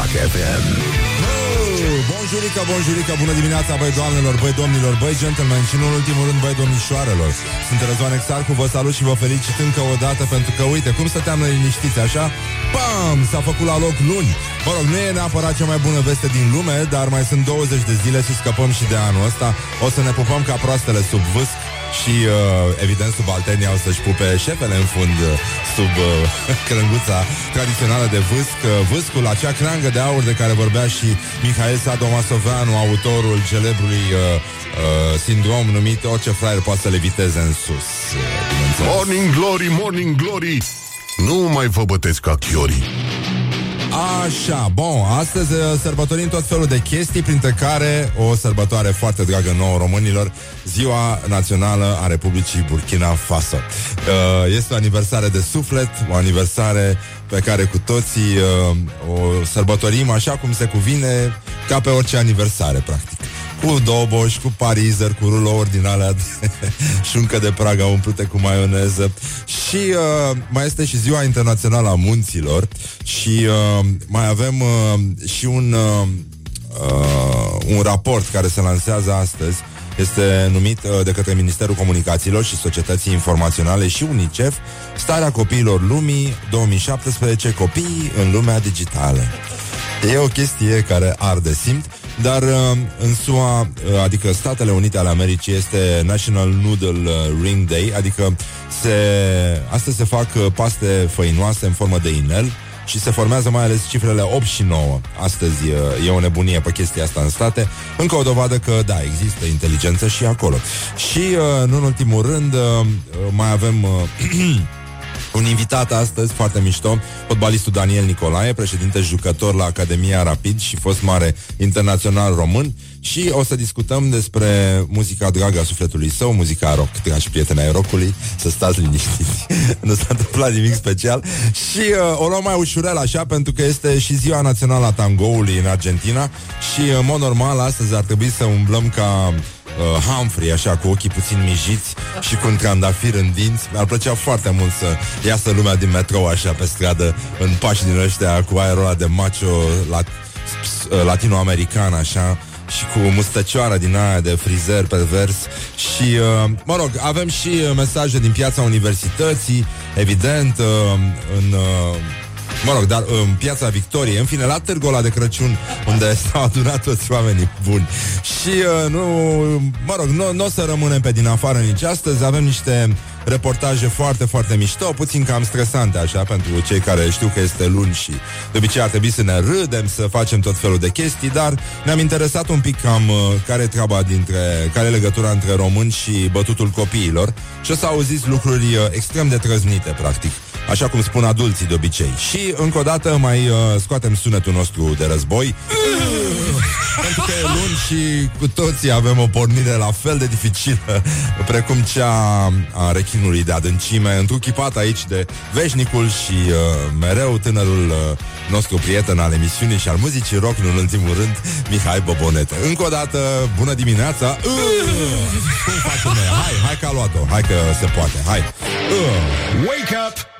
Rock FM. Bonjurica, bonjurica, bună dimineața, băi doamnelor, băi domnilor, băi gentlemen și nu în ultimul rând, băi domnișoarelor. Sunt Răzvan Exarcu, vă salut și vă felicit încă o dată pentru că, uite, cum stăteam noi liniștiți așa, pam, s-a făcut la loc luni. Mă rog, nu e neapărat cea mai bună veste din lume, dar mai sunt 20 de zile și scăpăm și de anul ăsta. O să ne pupăm ca proastele sub vâsc și, uh, evident, subalternii au să-și pupe șefele în fund uh, sub uh, crânguța tradițională de vâsc. Uh, vâscul, acea creangă de aur de care vorbea și Mihail Sadomasoveanu, autorul celebrului uh, uh, sindrom numit Orice fraier poate să le viteze în sus. Uh, morning glory, morning glory! Nu mai vă bătesc ca chiorii. Așa, bun, astăzi uh, sărbătorim tot felul de chestii, printre care o sărbătoare foarte dragă nouă românilor, Ziua Națională a Republicii Burkina Faso. Uh, este o aniversare de suflet, o aniversare pe care cu toții uh, o sărbătorim așa cum se cuvine, ca pe orice aniversare, practic cu doboș, cu parizer, cu rulouri din alea de șuncă de praga umplute cu maioneză. Și uh, mai este și ziua internațională a munților și uh, mai avem uh, și un, uh, uh, un raport care se lansează astăzi este numit uh, de către Ministerul Comunicațiilor și Societății Informaționale și UNICEF Starea copiilor lumii 2017 Copiii în lumea digitală. E o chestie care arde simt dar uh, în SUA, uh, adică Statele Unite ale Americii, este National Noodle uh, Ring Day, adică se, astăzi se fac paste făinoase în formă de inel și se formează mai ales cifrele 8 și 9. Astăzi e o nebunie pe chestia asta în state. Încă o dovadă că, da, există inteligență și acolo. Și, nu în ultimul rând, mai avem Un invitat astăzi, foarte mișto, fotbalistul Daniel Nicolae, președinte jucător la Academia Rapid și fost mare internațional român. Și o să discutăm despre muzica dragă a sufletului său, muzica rock, dragi prieteni ai rockului, să stați liniștiți. nu s-a întâmplat nimic special. Și uh, o luăm mai ușurel așa, pentru că este și ziua națională a tangoului în Argentina și, în mod normal, astăzi ar trebui să umblăm ca uh, Humphrey, așa, cu ochii puțin mijiți și cu un trandafir în dinți. Mi-ar plăcea foarte mult să iasă lumea din metrou, așa, pe stradă, în pași din ăștia, cu aerul ăla de macho lat, uh, latinoamerican, așa, și cu mustăcioara din aia de frizer pervers și, uh, mă rog, avem și uh, mesaje din piața universității, evident, uh, în... Uh, Mă rog, dar în piața Victoriei, în fine, la târgul ăla de Crăciun, unde s-au adunat toți oamenii buni. Și uh, nu, mă rog, nu, nu o să rămânem pe din afară nici astăzi, avem niște reportaje foarte, foarte mișto, puțin cam stresante așa pentru cei care știu că este luni și de obicei ar trebui să ne râdem, să facem tot felul de chestii, dar ne-am interesat un pic cam uh, care e treaba dintre, care e legătura între români și bătutul copiilor. Și o să auziți lucruri uh, extrem de trăznite, practic așa cum spun adulții de obicei. Și încă o dată mai uh, scoatem sunetul nostru de război. Pentru că e luni și cu toții avem o pornire la fel de dificilă precum cea a rechinului de adâncime, întruchipat aici de veșnicul și uh, mereu tânărul uh, nostru prieten al emisiunii și al muzicii rock, în ultimul rând, Mihai Bobonete. Încă o dată, bună dimineața! Uh! Cum facem noi? Hai, hai că a luat-o, hai că se poate, hai! Uh! Wake up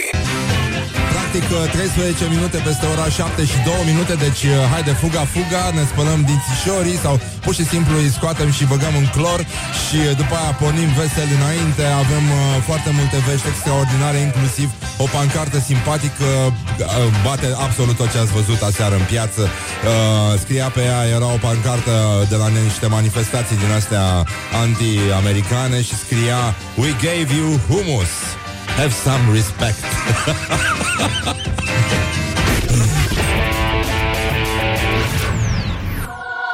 practic 13 minute peste ora 7 și 2 minute, deci uh, haide fuga, fuga, ne spălăm dințișorii sau pur și simplu îi scoatem și băgăm în clor și uh, după aia pornim vesel înainte, avem uh, foarte multe vești extraordinare, inclusiv o pancartă simpatică, uh, bate absolut tot ce ați văzut aseară în piață. Uh, scria pe ea, era o pancartă de la niște manifestații din astea anti-americane și scria We gave you humus. Have some respect.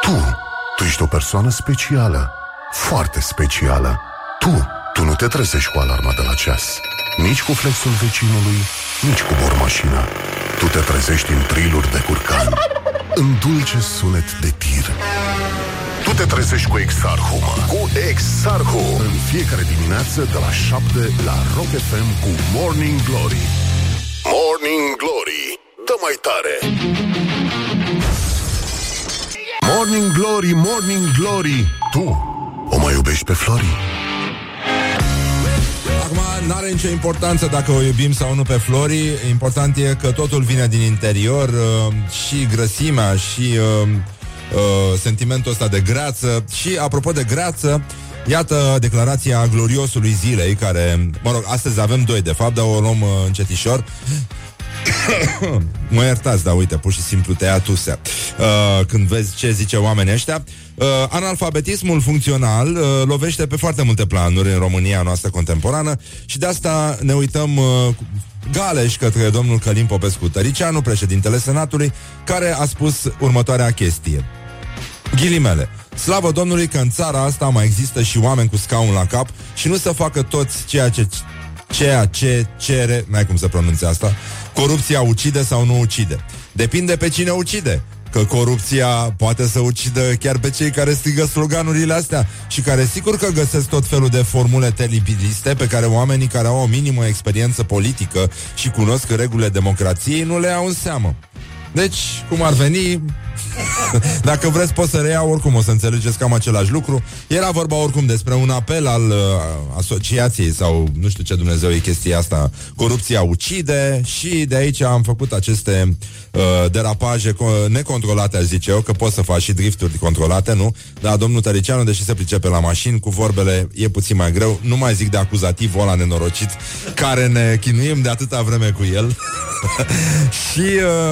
tu, tu ești o persoană specială, foarte specială. Tu, tu nu te trezești cu alarma de la ceas, nici cu flexul vecinului, nici cu bormașina. Tu te trezești în triluri de curcan, în dulce sunet de tir. Tu te trezești cu Exarhu, mă. Cu Exarhu. În fiecare dimineață de la 7 la Rock FM cu Morning Glory. Morning Glory. Dă mai tare. Morning Glory, Morning Glory. Tu o mai iubești pe Flori? Acum nu are nicio importanță dacă o iubim sau nu pe Flori. Important e că totul vine din interior uh, și grăsimea și uh, uh, sentimentul ăsta de greață. Și apropo de greață, Iată declarația gloriosului zilei, care, mă rog, astăzi avem doi, de fapt, dar o luăm uh, încetișor. mă iertați, dar uite, pur și simplu te ia tusea. Uh, când vezi ce zice oamenii ăștia. Uh, analfabetismul funcțional uh, lovește pe foarte multe planuri în România noastră contemporană și de asta ne uităm uh, galeș către domnul Călim Popescu Tăricianu, președintele Senatului, care a spus următoarea chestie. Ghilimele. Slavă Domnului că în țara asta mai există și oameni cu scaun la cap și nu să facă toți ceea ce ceea ce cere, n-ai cum să pronunțe asta, corupția ucide sau nu ucide. Depinde pe cine ucide. Că corupția poate să ucidă chiar pe cei care strigă sloganurile astea și care sigur că găsesc tot felul de formule telipidiste pe care oamenii care au o minimă experiență politică și cunosc regulile democrației nu le au în seamă. Deci, cum ar veni, Dacă vreți pot să reiau, oricum o să înțelegeți cam același lucru. Era vorba oricum despre un apel al uh, asociației sau nu știu ce Dumnezeu e chestia asta, corupția ucide și de aici am făcut aceste uh, derapaje necontrolate, aș zice eu, că poți să faci și drifturi controlate, nu? Dar domnul Tăricianu, deși se pricepe la mașini, cu vorbele e puțin mai greu. Nu mai zic de acuzativul ăla nenorocit care ne chinuim de atâta vreme cu el. și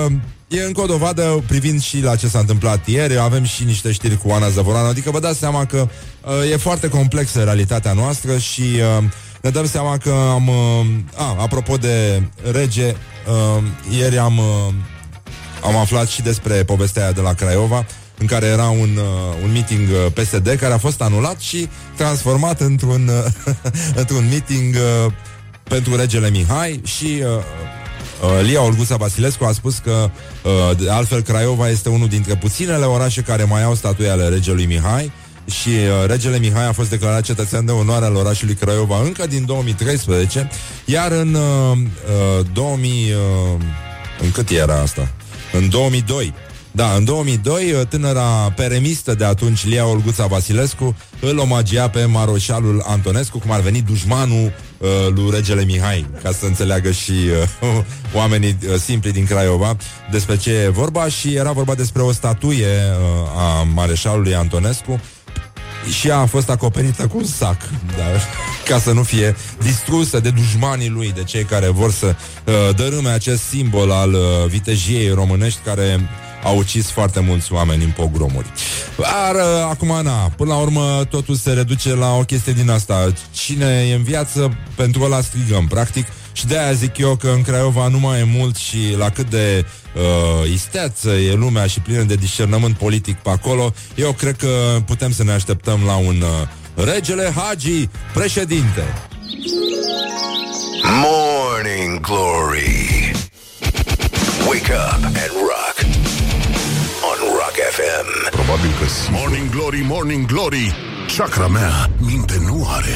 uh, E încă o dovadă privind și la ce s-a întâmplat ieri. Avem și niște știri cu Ana Zăvoranu, adică vă dați seama că uh, e foarte complexă realitatea noastră și uh, ne dăm seama că am... Uh, a, apropo de rege, uh, ieri am, uh, am aflat și despre povestea aia de la Craiova, în care era un, uh, un meeting uh, PSD care a fost anulat și transformat într-un, uh, într-un meeting uh, pentru regele Mihai și uh, Uh, Lia Olguța Vasilescu a spus că, uh, de altfel, Craiova este unul dintre puținele orașe care mai au statuia ale regelui Mihai și uh, regele Mihai a fost declarat cetățean de onoare al orașului Craiova încă din 2013, iar în uh, 2000... Uh, uh, în cât era asta? În 2002 da, în 2002, uh, tânăra peremistă de atunci, Lia Olguța Vasilescu, îl omagia pe maroșalul Antonescu, cum ar veni dușmanul uh, lui regele Mihai, ca să înțeleagă și uh, oamenii uh, simpli din Craiova despre ce e vorba. Și era vorba despre o statuie uh, a mareșalului Antonescu și ea a fost acoperită cu un sac, dar, ca să nu fie distrusă de dușmanii lui, de cei care vor să uh, dărâme acest simbol al uh, vitejiei românești care a ucis foarte mulți oameni în pogromuri. Dar uh, acum, na, până la urmă totul se reduce la o chestie din asta. Cine e în viață, pentru ăla strigăm, practic. Și de-aia zic eu că în Craiova nu mai e mult și la cât de uh, isteață e lumea și plină de discernământ politic pe acolo, eu cred că putem să ne așteptăm la un uh, regele Hagi președinte. Morning Glory Wake up and rock Rock FM. Probabil că sigur. Morning Glory, Morning Glory, chakra mea minte nu are.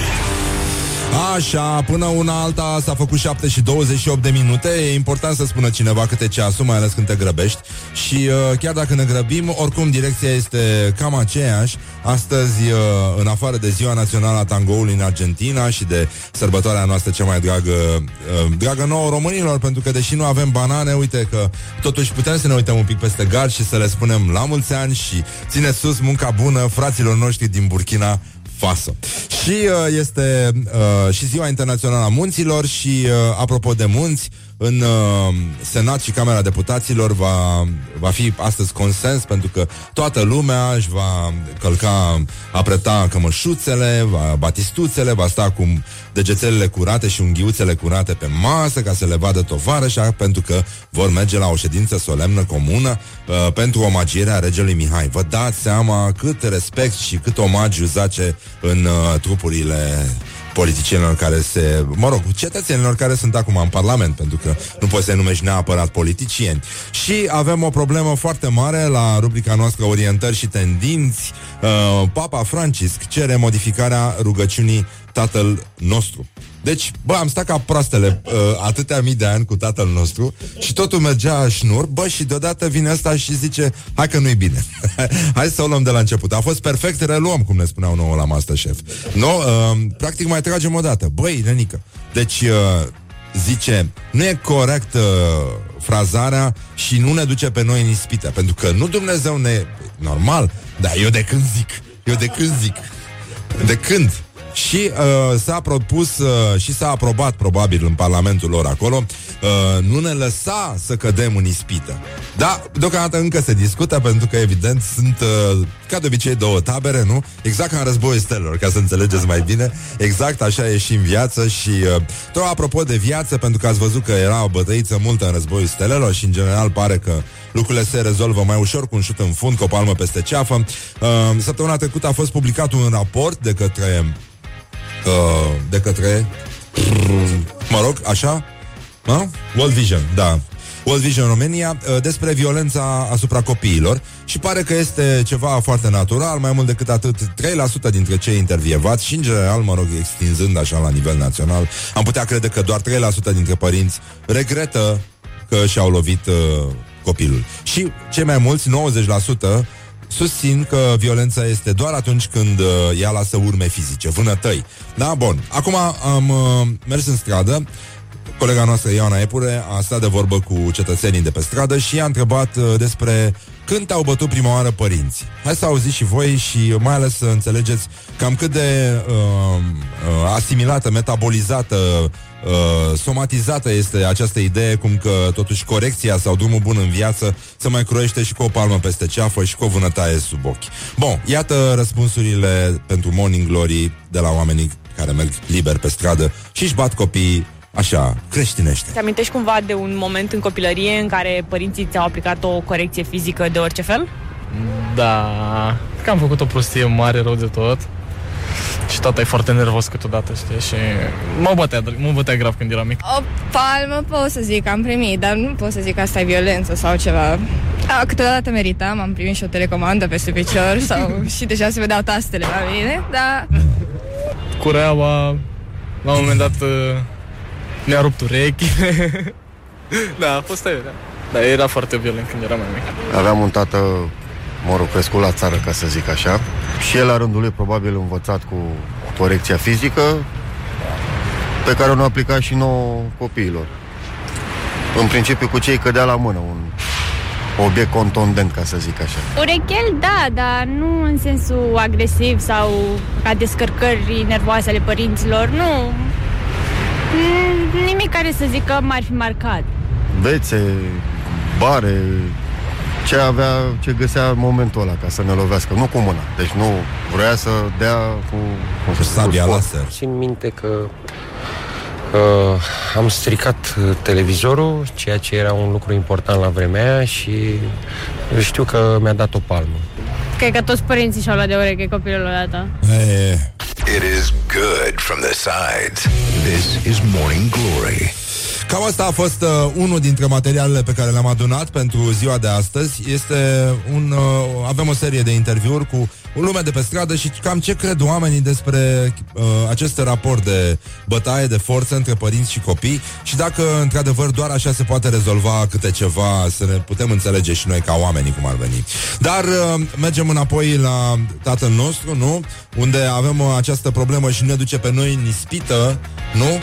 Așa, până una alta s-a făcut 7 și 28 de minute. E important să spună cineva câte ceasul Mai ales când te grăbești. Și uh, chiar dacă ne grăbim, oricum direcția este cam aceeași. Astăzi, uh, în afară de ziua națională a tangoului în Argentina Și de sărbătoarea noastră cea mai dragă uh, Dragă nouă românilor Pentru că deși nu avem banane Uite că totuși putem să ne uităm un pic peste gard Și să le spunem la mulți ani Și ține sus munca bună fraților noștri din Burkina Faso. Și uh, este uh, și ziua internațională a munților și uh, apropo de munți, în uh, Senat și Camera Deputaților va, va fi astăzi consens pentru că toată lumea își va călca, apreta cămășuțele, va batistuțele, va sta cu degețelele curate și unghiuțele curate pe masă ca să le vadă tovarășa pentru că vor merge la o ședință solemnă comună uh, pentru omagierea regelui Mihai. Vă dați seama cât respect și cât omagiu zace în uh, trupurile politicienilor care se... Mă rog, cetățenilor care sunt acum în Parlament, pentru că nu poți să-i numești neapărat politicieni. Și avem o problemă foarte mare la rubrica noastră Orientări și Tendinți. Uh, Papa Francisc cere modificarea rugăciunii Tatăl nostru. Deci, bă, am stat ca proastele uh, atâtea mii de ani cu tatăl nostru și totul mergea șnur, bă, și deodată vine asta și zice, hai că nu-i bine. hai să o luăm de la început. A fost perfect, reluăm, cum ne spuneau nouă la Masterchef. No, uh, practic mai tragem o dată. Băi, nenică. Deci, uh, zice, nu e corect uh, frazarea și nu ne duce pe noi în ispite, pentru că nu Dumnezeu ne... Normal, dar eu de când zic, eu de când zic, de când? Și uh, s-a propus uh, și s-a aprobat probabil în Parlamentul lor acolo uh, nu ne lăsa să cădem în ispită. Da, deocamdată încă se discută pentru că evident sunt uh, ca de obicei două tabere, nu? Exact ca în războiul stelelor, ca să înțelegeți mai bine. Exact așa e și în viață și uh, tot apropo de viață, pentru că ați văzut că era o bătăiță multă în războiul stelelor și în general pare că lucrurile se rezolvă mai ușor cu un șut în fund, cu o palmă peste ceafă. Uh, săptămâna trecută a fost publicat un raport de către uh, de către mă rog, așa? Ha? World Vision, da. World Vision România uh, despre violența asupra copiilor și pare că este ceva foarte natural, mai mult decât atât 3% dintre cei intervievați și în general, mă rog, extinzând așa la nivel național, am putea crede că doar 3% dintre părinți regretă că și-au lovit uh, copilul. Și cei mai mulți, 90%, susțin că violența este doar atunci când uh, ea lasă urme fizice, vânătăi. Da, bun. Acum am uh, mers în stradă, colega noastră Ioana Epure a stat de vorbă cu cetățenii de pe stradă și a întrebat uh, despre când te-au bătut prima oară părinții. Hai să auziți și voi și mai ales să înțelegeți cam cât de uh, uh, asimilată, metabolizată uh, somatizată este această idee cum că totuși corecția sau drumul bun în viață se mai croiește și cu o palmă peste ceafă și cu o vânătaie sub ochi. Bun, iată răspunsurile pentru Morning Glory de la oamenii care merg liber pe stradă și își bat copiii așa, creștinește. Te amintești cumva de un moment în copilărie în care părinții ți-au aplicat o corecție fizică de orice fel? Da, că am făcut o prostie mare rău de tot și tata e foarte nervos câteodată, știi, și mă bătea, mă bătea grav când eram mic. O palmă pot să zic, am primit, dar nu pot să zic că asta e violență sau ceva. A, câteodată meritam, am primit și o telecomandă pe picior sau și deja se vedeau tastele la mine, dar... Cureaua, la un moment dat mi-a rupt urechi. da, a fost aia, da. Dar era foarte violent când eram mai mic. Aveam un tată, mă rog, crescut la țară, ca să zic așa. Și el, la rândul lui, probabil învățat cu corecția fizică, pe care o aplica și nouă copiilor. În principiu, cu cei cădea la mână un obiect contondent, ca să zic așa. Urechel, da, dar nu în sensul agresiv sau ca descărcări nervoase ale părinților, nu. Mm, nimic care să zic că m-ar fi marcat. Bețe, bare, ce avea, ce găsea în momentul ăla ca să ne lovească, nu cu mâna. Deci nu vrea să dea cu, cu sabia laser. Țin minte că uh, am stricat televizorul, ceea ce era un lucru important la vremea aia și știu că mi-a dat o palmă. Cred că toți părinții și-au luat de ureche copilul ăla. It is good from the sides. This is Morning Glory. Cam asta a fost uh, unul dintre materialele pe care le-am adunat pentru ziua de astăzi. Este un uh, avem o serie de interviuri cu o lume de pe stradă și cam ce cred oamenii despre uh, acest raport de bătaie de forță între părinți și copii și dacă într-adevăr doar așa se poate rezolva câte ceva, să ne putem înțelege și noi ca oamenii cum ar veni. Dar uh, mergem înapoi la tatăl nostru, nu? Unde avem uh, această problemă și ne duce pe noi în ispită, nu?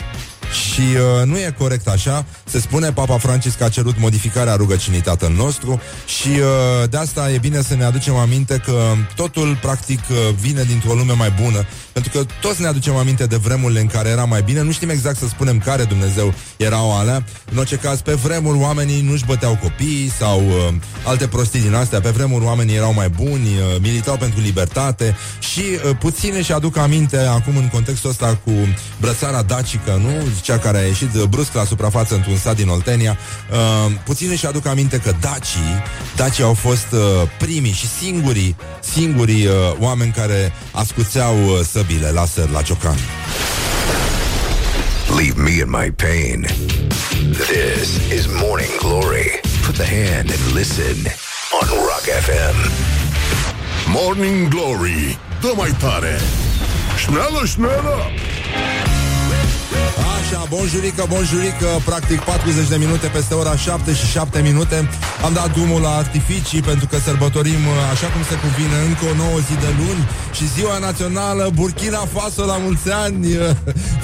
Și uh, nu e corect așa. Se spune, Papa Francisc a cerut modificarea rugăciunii Tatăl nostru și uh, de asta e bine să ne aducem aminte că totul practic uh, vine dintr-o lume mai bună, pentru că toți ne aducem aminte de vremurile în care era mai bine. Nu știm exact să spunem care Dumnezeu erau alea. În orice caz, pe vremuri oamenii nu-și băteau copiii sau uh, alte prostii din astea. Pe vremuri oamenii erau mai buni, uh, militau pentru libertate și uh, puține și aduc aminte acum în contextul ăsta cu brățara dacică, nu? Cea care a ieșit brusc la suprafață într-un sat din Oltenia. Uh, puține și aduc aminte că dacii, dacii au fost uh, primii și singurii, singurii uh, oameni care ascuțeau uh, săbile laser la ciocan. Leave me in my pain. This is Morning Glory. Put the hand and listen on Rock FM. Morning Glory Dă mai tare Șneală, șneală bonjurică, bonjurică Practic 40 de minute peste ora 7 și 7 minute. Am dat drumul la artificii pentru că sărbătorim Așa cum se cuvine încă o nouă zi de luni Și ziua națională Burkina Faso la mulți ani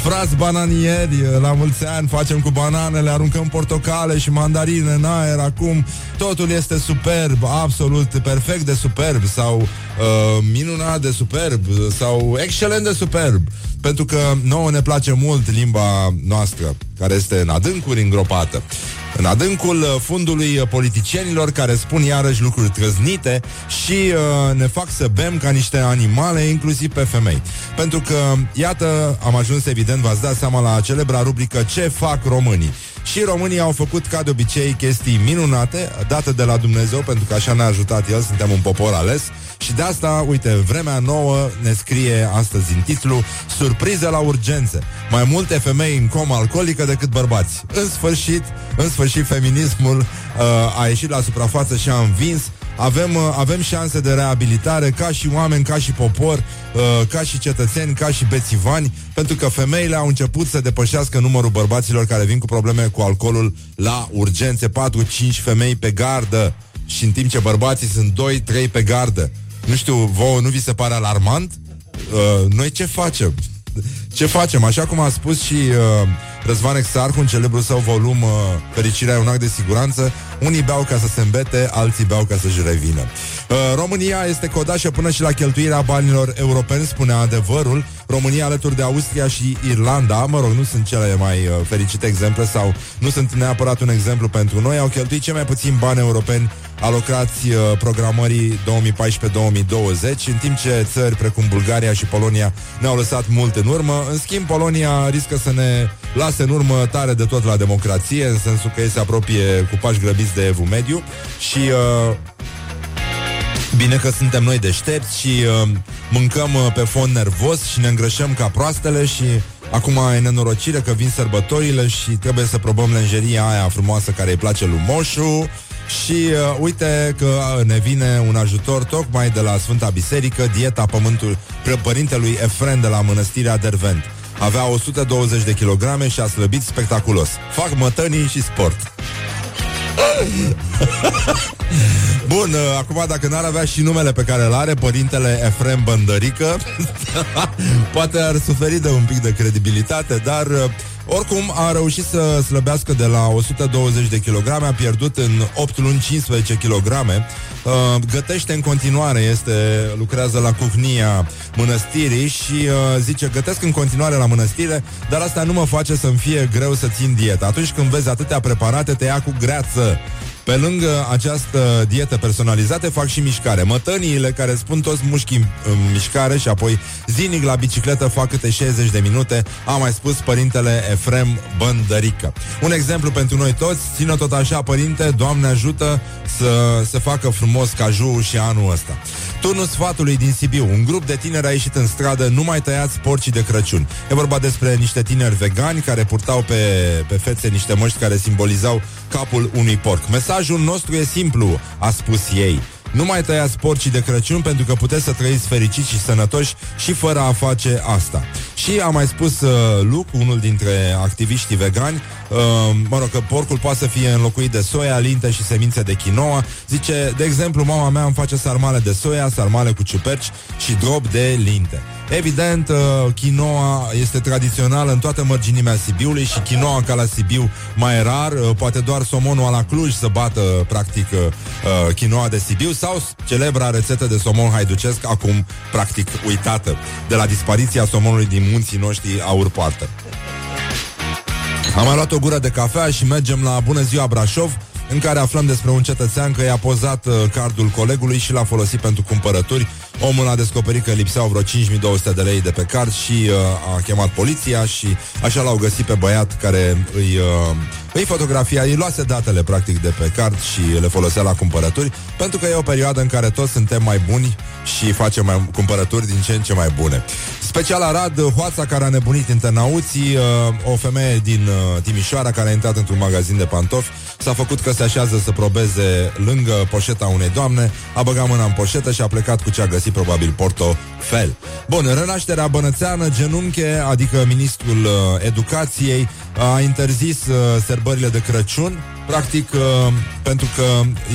Frați bananieri La mulți ani facem cu bananele Aruncăm portocale și mandarine în aer Acum. Totul este superb Absolut perfect de superb Sau uh, minunat de superb Sau excelent de superb pentru că nouă ne place mult limba noastră, care este în adâncuri îngropată. În adâncul uh, fundului uh, politicienilor care spun iarăși lucruri trăznite și uh, ne fac să bem ca niște animale, inclusiv pe femei. Pentru că, iată, am ajuns evident, v-ați dat seama la celebra rubrică Ce fac românii? Și românii au făcut ca de obicei chestii minunate, date de la Dumnezeu, pentru că așa ne-a ajutat El, suntem un popor ales. Și de asta, uite, vremea nouă ne scrie astăzi în titlu Surpriză la urgențe. Mai multe femei în coma alcoolică decât bărbați. În sfârșit, în sfârșit, feminismul uh, a ieșit la suprafață și a învins avem, uh, avem șanse de reabilitare ca și oameni, ca și popor, uh, ca și cetățeni, ca și bețivani, pentru că femeile au început să depășească numărul bărbaților care vin cu probleme cu alcoolul la urgențe, 4-5 femei pe gardă și în timp ce bărbații sunt 2-3 pe gardă. Nu știu, vouă nu vi se pare alarmant? Uh, noi ce facem? Ce facem? Așa cum a spus și uh, Răzvan Exarcu în celebrul său volum uh, Fericirea e un act de siguranță, unii beau ca să se îmbete, alții beau ca să-și revină. Uh, România este codașă până și la cheltuirea banilor europeni, spune adevărul. România alături de Austria și Irlanda, mă rog, nu sunt cele mai uh, fericite exemple sau nu sunt neapărat un exemplu pentru noi, au cheltuit cei mai puțin bani europeni alocați uh, programării 2014-2020, în timp ce țări precum Bulgaria și Polonia ne-au lăsat mult în urmă. În schimb, Polonia riscă să ne lase în urmă tare de tot la democrație, în sensul că ei se apropie cu pași grăbiți de evul mediu și uh, Bine că suntem noi deștepți și uh, mâncăm uh, pe fond nervos și ne îngrășăm ca proastele și acum e nenorocire că vin sărbătorile și trebuie să probăm lenjeria aia frumoasă care îi place lui Moșu și uh, uite că ne vine un ajutor tocmai de la Sfânta Biserică, dieta pământul părintelui Efren de la Mănăstirea Dervent. Avea 120 de kilograme și a slăbit spectaculos. Fac mătănii și sport. Bun, uh, acum dacă n-ar avea și numele pe care îl are Părintele Efrem Băndărică Poate ar suferi de un pic de credibilitate Dar uh, oricum a reușit să slăbească de la 120 de kilograme, a pierdut în 8 luni 15 kilograme. Uh, gătește în continuare, este lucrează la cuhnia mănăstirii și uh, zice gătesc în continuare la mănăstire, dar asta nu mă face să-mi fie greu să țin dieta. Atunci când vezi atâtea preparate, te ia cu greață. Pe lângă această dietă personalizată fac și mișcare. Mătăniile care spun toți mușchii în mișcare și apoi zinic la bicicletă fac câte 60 de minute, a mai spus părintele Efrem Băndărică. Un exemplu pentru noi toți, țină tot așa, părinte, Doamne ajută să se facă frumos caju și anul ăsta. Turnul sfatului din Sibiu. Un grup de tineri a ieșit în stradă, nu mai tăiați porcii de Crăciun. E vorba despre niște tineri vegani care purtau pe, pe fețe niște măști care simbolizau capul unui porc. Mesajul nostru e simplu, a spus ei. Nu mai tăiați porcii de Crăciun pentru că puteți să trăiți fericiți și sănătoși și fără a face asta. Și a mai spus uh, Luc, unul dintre activiștii vegani, uh, mă rog, că porcul poate să fie înlocuit de soia, linte și semințe de quinoa. Zice, de exemplu, mama mea îmi face sarmale de soia, sarmale cu ciuperci și drop de linte. Evident, uh, quinoa este tradițională în toată mărginimea Sibiului și quinoa ca la Sibiu mai rar, uh, poate doar somonul la Cluj să bată practic uh, uh, quinoa de Sibiu sau celebra rețetă de somon haiducesc, acum practic uitată, de la dispariția somonului din munții noștri aur poartă. Am mai luat o gură de cafea și mergem la Bună ziua Brașov, în care aflăm despre un cetățean că i-a pozat uh, cardul colegului și l-a folosit pentru cumpărături. Omul a descoperit că lipseau vreo 5200 de lei de pe card și uh, a chemat poliția și așa l-au găsit pe băiat care îi, uh, îi fotografia, îi luase datele practic de pe card și le folosea la cumpărături, pentru că e o perioadă în care toți suntem mai buni și facem mai cumpărături din ce în ce mai bune. Special Arad, hoața care a nebunit internauții, uh, o femeie din uh, Timișoara care a intrat într-un magazin de pantofi S-a făcut că se așează să probeze lângă poșeta unei doamne, a băgat mâna în poșetă și a plecat cu ce a găsit probabil portofel. Bun, renașterea bănățeană, genunche, adică ministrul uh, educației, a interzis uh, sărbările de Crăciun, practic uh, pentru că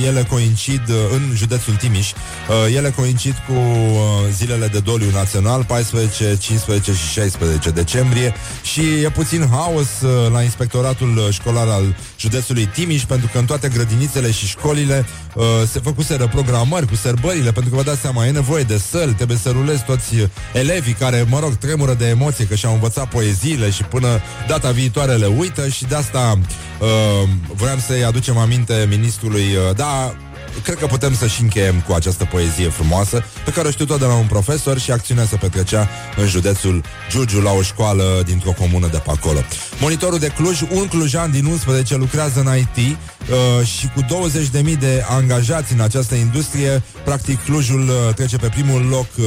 ele coincid uh, în județul Timiș, uh, ele coincid cu uh, zilele de doliu național, 14, 15 și 16 decembrie și e puțin haos uh, la inspectoratul școlar al județului Timiș, pentru că în toate grădinițele și școlile uh, se făcuseră programări cu sărbările, pentru că vă dați seama, e nevoie de săli, trebuie să rulezi toți elevii care, mă rog, tremură de emoție că și-au învățat poeziile și până data viitoare le uită și de asta uh, voiam să-i aducem aminte ministrului, uh, da, cred că putem să și încheiem cu această poezie frumoasă pe care o știu tot de la un profesor și acțiunea se petrecea în județul Giurgiu la o școală dintr-o comună de pe acolo. Monitorul de Cluj, un clujan din 11 lucrează în IT uh, și cu 20.000 de angajați în această industrie, practic Clujul uh, trece pe primul loc uh,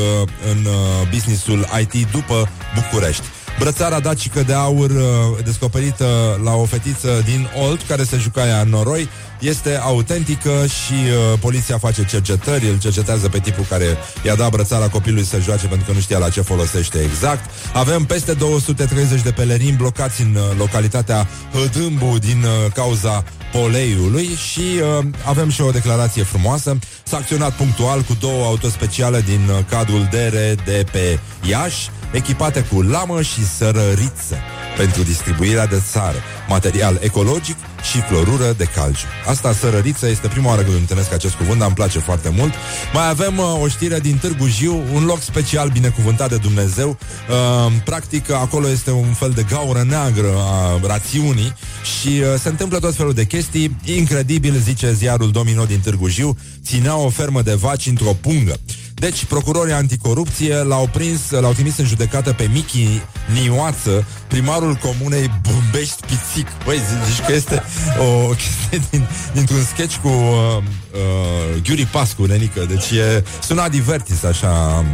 în uh, businessul IT după București. Brățara dacică de aur uh, descoperită la o fetiță din Olt care se juca ea în noroi este autentică și uh, poliția face cercetări, îl cercetează pe tipul care i-a dat brățara copilului să joace pentru că nu știa la ce folosește exact. Avem peste 230 de pelerini blocați în uh, localitatea Hădâmbu din uh, cauza poleiului și uh, avem și o declarație frumoasă. S-a acționat punctual cu două autospeciale din uh, cadrul DR de pe Iași echipate cu lamă și sărăriță pentru distribuirea de țară, material ecologic și clorură de calciu. Asta sărăriță este prima oară când întâlnesc acest cuvânt, dar îmi place foarte mult. Mai avem uh, o știre din Târgu Jiu, un loc special binecuvântat de Dumnezeu. Uh, practic, acolo este un fel de gaură neagră a rațiunii și uh, se întâmplă tot felul de chestii. Incredibil, zice ziarul Domino din Târgu Jiu, ținea o fermă de vaci într-o pungă. Deci, procurorii anticorupție l-au prins, l-au trimis în judecată pe Michi Nioață, primarul comunei Bumbești Pițic. Băi, zici că este o chestie din, dintr-un sketch cu uh, uh, Ghiuri Pascu, nenică. Deci e, suna divertis, așa.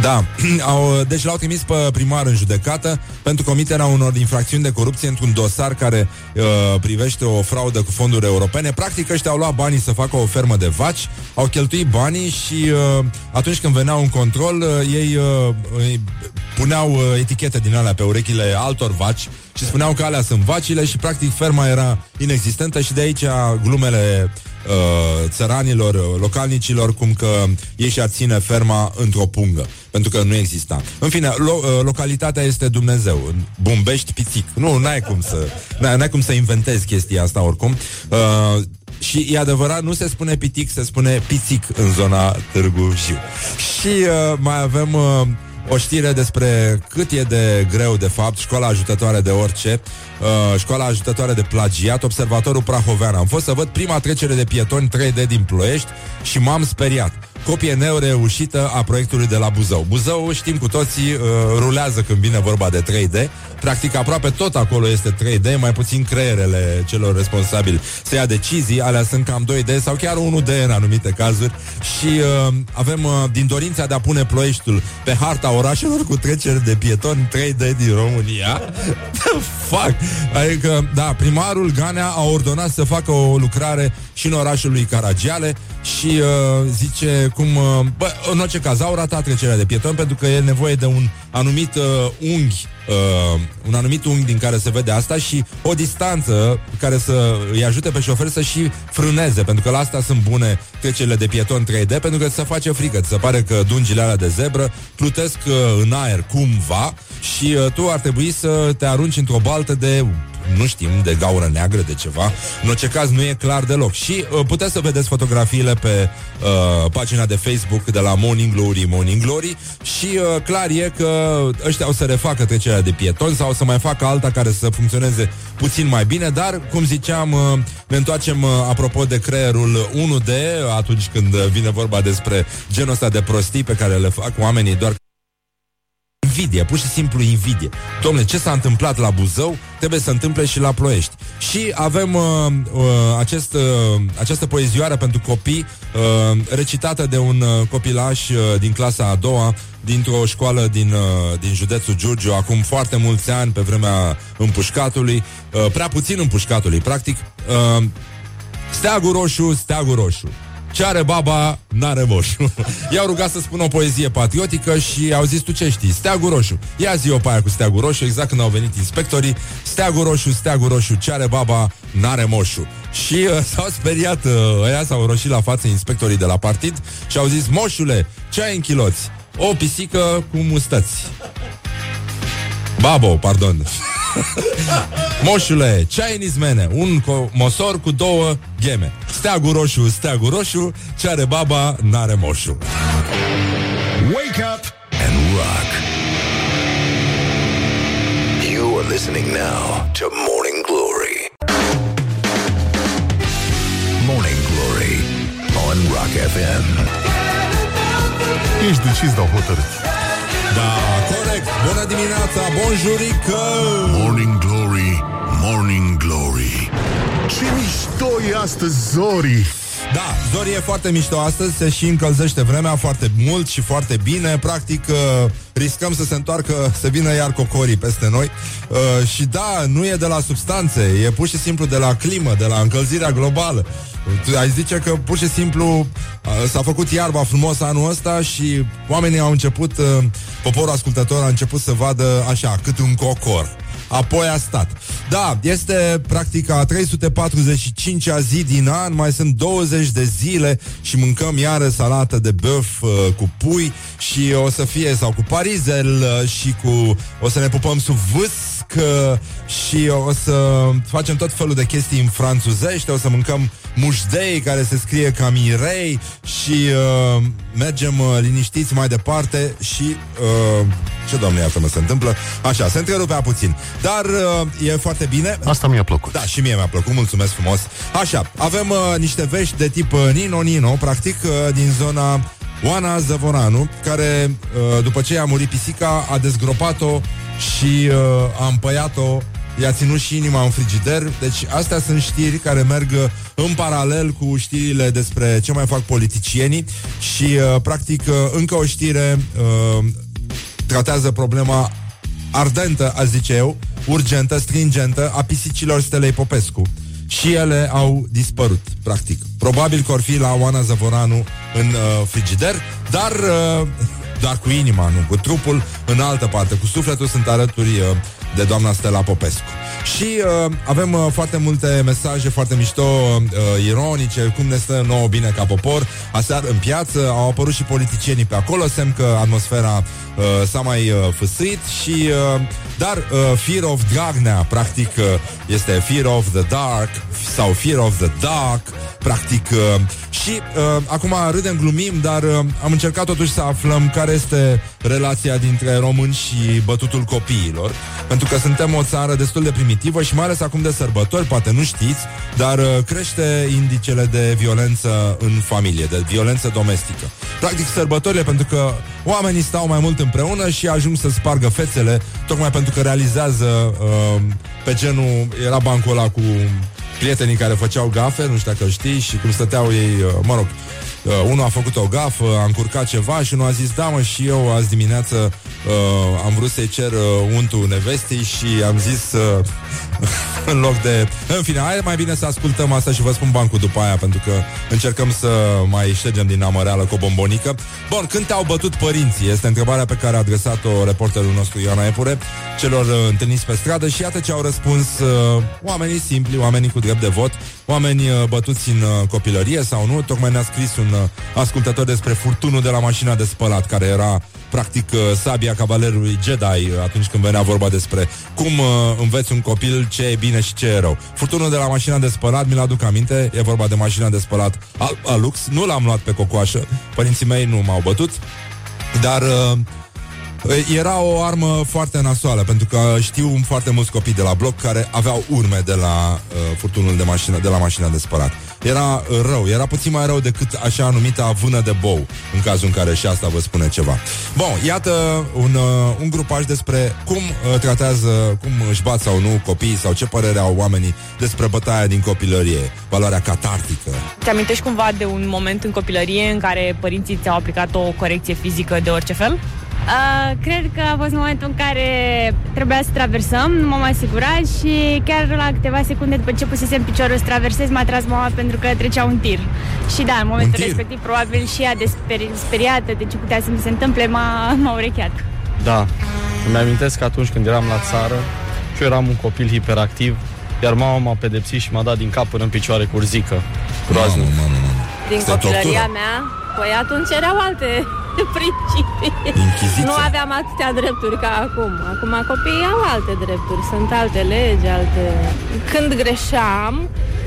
Da, au, deci l-au trimis pe primar în judecată pentru comiterea unor infracțiuni de corupție într-un dosar care uh, privește o fraudă cu fonduri europene. Practic ăștia au luat banii să facă o fermă de vaci, au cheltuit banii și uh, atunci când veneau un control, uh, ei uh, îi puneau uh, etichete din alea pe urechile altor vaci și spuneau că alea sunt vacile și practic ferma era inexistentă și de aici glumele uh, țăranilor, uh, localnicilor, cum că ei și-ar ține ferma într-o pungă, pentru că nu exista. În fine, lo- uh, localitatea este Dumnezeu, în Bumbești Pițic. Nu, n-ai cum să, n-ai, n-ai cum să inventezi chestia asta oricum. Uh, și e adevărat, nu se spune pitic, se spune pițic în zona Târgu Jiu. Și uh, mai avem uh, o știre despre cât e de greu, de fapt, școala ajutătoare de orice, uh, școala ajutătoare de plagiat, observatorul Prahovean. Am fost să văd prima trecere de pietoni 3D din Ploiești și m-am speriat. Copie neureușită a proiectului de la Buzău. Buzău, știm cu toții, uh, rulează când vine vorba de 3D. Practic, aproape tot acolo este 3D, mai puțin creierele celor responsabili să ia decizii, alea sunt cam 2D sau chiar 1D în anumite cazuri. Și uh, avem uh, din dorința de a pune Ploieștiul pe harta orașelor cu treceri de pietoni 3D din România. Fuck! Adică, da, primarul Ganea a ordonat să facă o lucrare și în orașul lui Caragiale și uh, zice cum... Uh, bă, în orice caz, au ratat trecerea de pieton pentru că e nevoie de un anumit uh, unghi uh, un anumit unghi din care se vede asta și o distanță care să îi ajute pe șofer să și frâneze, pentru că la asta sunt bune trecerile de pieton 3D, pentru că se face frică, ți se pare că dungile alea de zebră plutesc uh, în aer cumva și uh, tu ar trebui să te arunci într-o baltă de nu știm, de gaură neagră, de ceva. În orice caz, nu e clar deloc. Și uh, puteți să vedeți fotografiile pe uh, pagina de Facebook de la Morning Glory, Morning Glory și uh, clar e că ăștia o să refacă trecerea de pieton sau o să mai facă alta care să funcționeze puțin mai bine, dar, cum ziceam, uh, ne întoarcem uh, apropo de creierul 1D atunci când vine vorba despre genul ăsta de prostii pe care le fac oamenii doar invidie, pur și simplu invidie. Domnule, ce s-a întâmplat la Buzău, trebuie să se întâmple și la Ploiești. Și avem uh, uh, acest, uh, această poezioară pentru copii, uh, recitată de un uh, copilaș uh, din clasa a doua, dintr-o școală din, uh, din județul Giurgiu, acum foarte mulți ani, pe vremea împușcatului, uh, prea puțin împușcatului, practic. Uh, steagul roșu, steagul roșu. Ce are baba, n-are moșu. I-au rugat să spună o poezie patriotică și au zis, tu ce știi? Steagul roșu. Ia zi o pe aia cu steagul roșu, exact când au venit inspectorii. Steagul roșu, steagul roșu, ce are baba, n-are moșu. Și uh, s-au speriat, uh, ăia s-au roșit la față inspectorii de la partid și au zis, moșule, ce ai în chiloți? O pisică cu mustăți. Babo, pardon. Moșule, ce ai în izmene? Un co- mosor cu două gheme. Steagul roșu, steagul roșu, ce are baba, n-are moșu. Wake up and rock. You are listening now to Morning Glory. Morning Glory on Rock FM. Ești decis, dar hotărât. Da, corect. Bună dimineața, bonjurică! Morning Glory, Morning Glory. Ce mișto e astăzi, Zori! Da, Zori e foarte mișto astăzi, se și încălzește vremea foarte mult și foarte bine. Practic, uh, riscăm să se întoarcă, să vină iar cocorii peste noi. Uh, și da, nu e de la substanțe, e pur și simplu de la climă, de la încălzirea globală. Tu Ai zice că pur și simplu uh, s-a făcut iarba frumos anul ăsta și oamenii au început, uh, poporul ascultător a început să vadă așa, cât un cocor. Apoi a stat. Da, este practic a 345-a zi din an, mai sunt 20 de zile și mâncăm iară salată de băf uh, cu pui și o să fie, sau cu parizel uh, și cu, o să ne pupăm sub vâsc uh, și o să facem tot felul de chestii în franțuzește, o să mâncăm mușdei care se scrie ca mirei și uh, mergem uh, liniștiți mai departe și uh, ce doamne iată mă se întâmplă? Așa, se întrerupea puțin. Dar uh, e foarte bine. Asta mi-a plăcut. Da, și mie mi-a plăcut, mulțumesc frumos. Așa, avem uh, niște vești de tip uh, Nino Nino, practic, uh, din zona Oana Zăvoranu, care, uh, după ce a murit pisica, a dezgropat-o și uh, a împăiat-o I-a ținut și inima în frigider Deci astea sunt știri care merg uh, în paralel cu știrile despre ce mai fac politicienii Și uh, practic uh, încă o știre uh, tratează problema ardentă, aș zice eu, urgentă, stringentă a pisicilor Stelei Popescu. Și ele au dispărut, practic. Probabil că or fi la Oana Zăvoranu în uh, frigider, dar uh, doar cu inima, nu cu trupul, în altă parte. Cu sufletul sunt alături uh, de doamna Stella Popescu. Și uh, avem uh, foarte multe mesaje foarte mișto, uh, ironice, cum ne stă nouă bine ca popor. Aseară în piață au apărut și politicienii pe acolo, semn că atmosfera uh, s-a mai uh, fâsâit și... Uh, dar uh, Fear of Dragnea, practic, uh, este Fear of the Dark sau Fear of the Dark, practic. Uh, și uh, acum râdem, glumim, dar uh, am încercat totuși să aflăm care este relația dintre români și bătutul copiilor, pentru că suntem o țară destul de primitivă și mai ales acum de sărbători, poate nu știți, dar uh, crește indicele de violență în familie, de violență domestică. Practic sărbătorile pentru că oamenii stau mai mult împreună și ajung să spargă fețele, tocmai pentru că realizează uh, pe genul, era bancul ăla cu prietenii care făceau gafe, nu știu dacă știi, și cum stăteau ei, uh, mă rog, uh, unul a făcut o gafă, a încurcat ceva și unul a zis, da mă, și eu azi dimineață uh, am vrut să-i cer uh, untul nevestei și am zis uh, în loc de... În fine, hai mai bine să ascultăm asta și vă spun bancul după aia, pentru că încercăm să mai ștergem din amăreală cu o bombonică. Bun, când te-au bătut părinții? Este întrebarea pe care a adresat-o reporterul nostru Ioana Epure celor uh, întâlniți pe stradă și iată ce au răspuns uh, oamenii simpli, oamenii cu drept de vot, oameni uh, bătuți în uh, copilărie sau nu. Tocmai ne-a scris un uh, ascultător despre furtunul de la mașina de spălat, care era practic uh, sabia cavalerului Jedi uh, atunci când venea vorba despre cum uh, înveți un copil ce e bine și ce e rău. Furtunul de la mașina de spălat, mi-l aduc aminte, e vorba de mașina de spălat al, Alux, nu l-am luat pe cocoașă, părinții mei nu m-au bătut, dar uh, Era o armă foarte nasoală, pentru că știu foarte mulți copii de la bloc care aveau urme de la uh, furtunul de mașină, de la mașina de spălat. Era uh, rău, era puțin mai rău decât așa numita vână de bou, în cazul în care și asta vă spune ceva. Bun, iată un, uh, un grupaj despre cum uh, tratează, cum își bat sau nu copiii sau ce părere au oamenii despre bătaia din copilărie, valoarea catartică. Te amintești cumva de un moment în copilărie în care părinții ți-au aplicat o corecție fizică de orice fel? Uh, cred că a fost momentul în care trebuia să traversăm, nu m-am asigurat și chiar la câteva secunde după ce pusesem piciorul să traversez, m-a tras mama pentru că trecea un tir. Și da, în momentul respectiv, probabil și ea de speri- speriată de ce putea să mi se întâmple, m-a, m-a urecheat. Da, îmi amintesc că atunci când eram la țară și eu eram un copil hiperactiv, iar mama m-a pedepsit și m-a dat din cap până în picioare cu urzică. Groaznic. Mamă, mamă, mamă. Din Este copilăria tortură. mea, păi atunci erau alte principii. Inchiziție. Nu aveam atâtea drepturi ca acum. Acum copiii au alte drepturi, sunt alte legi, alte... Când greșeam,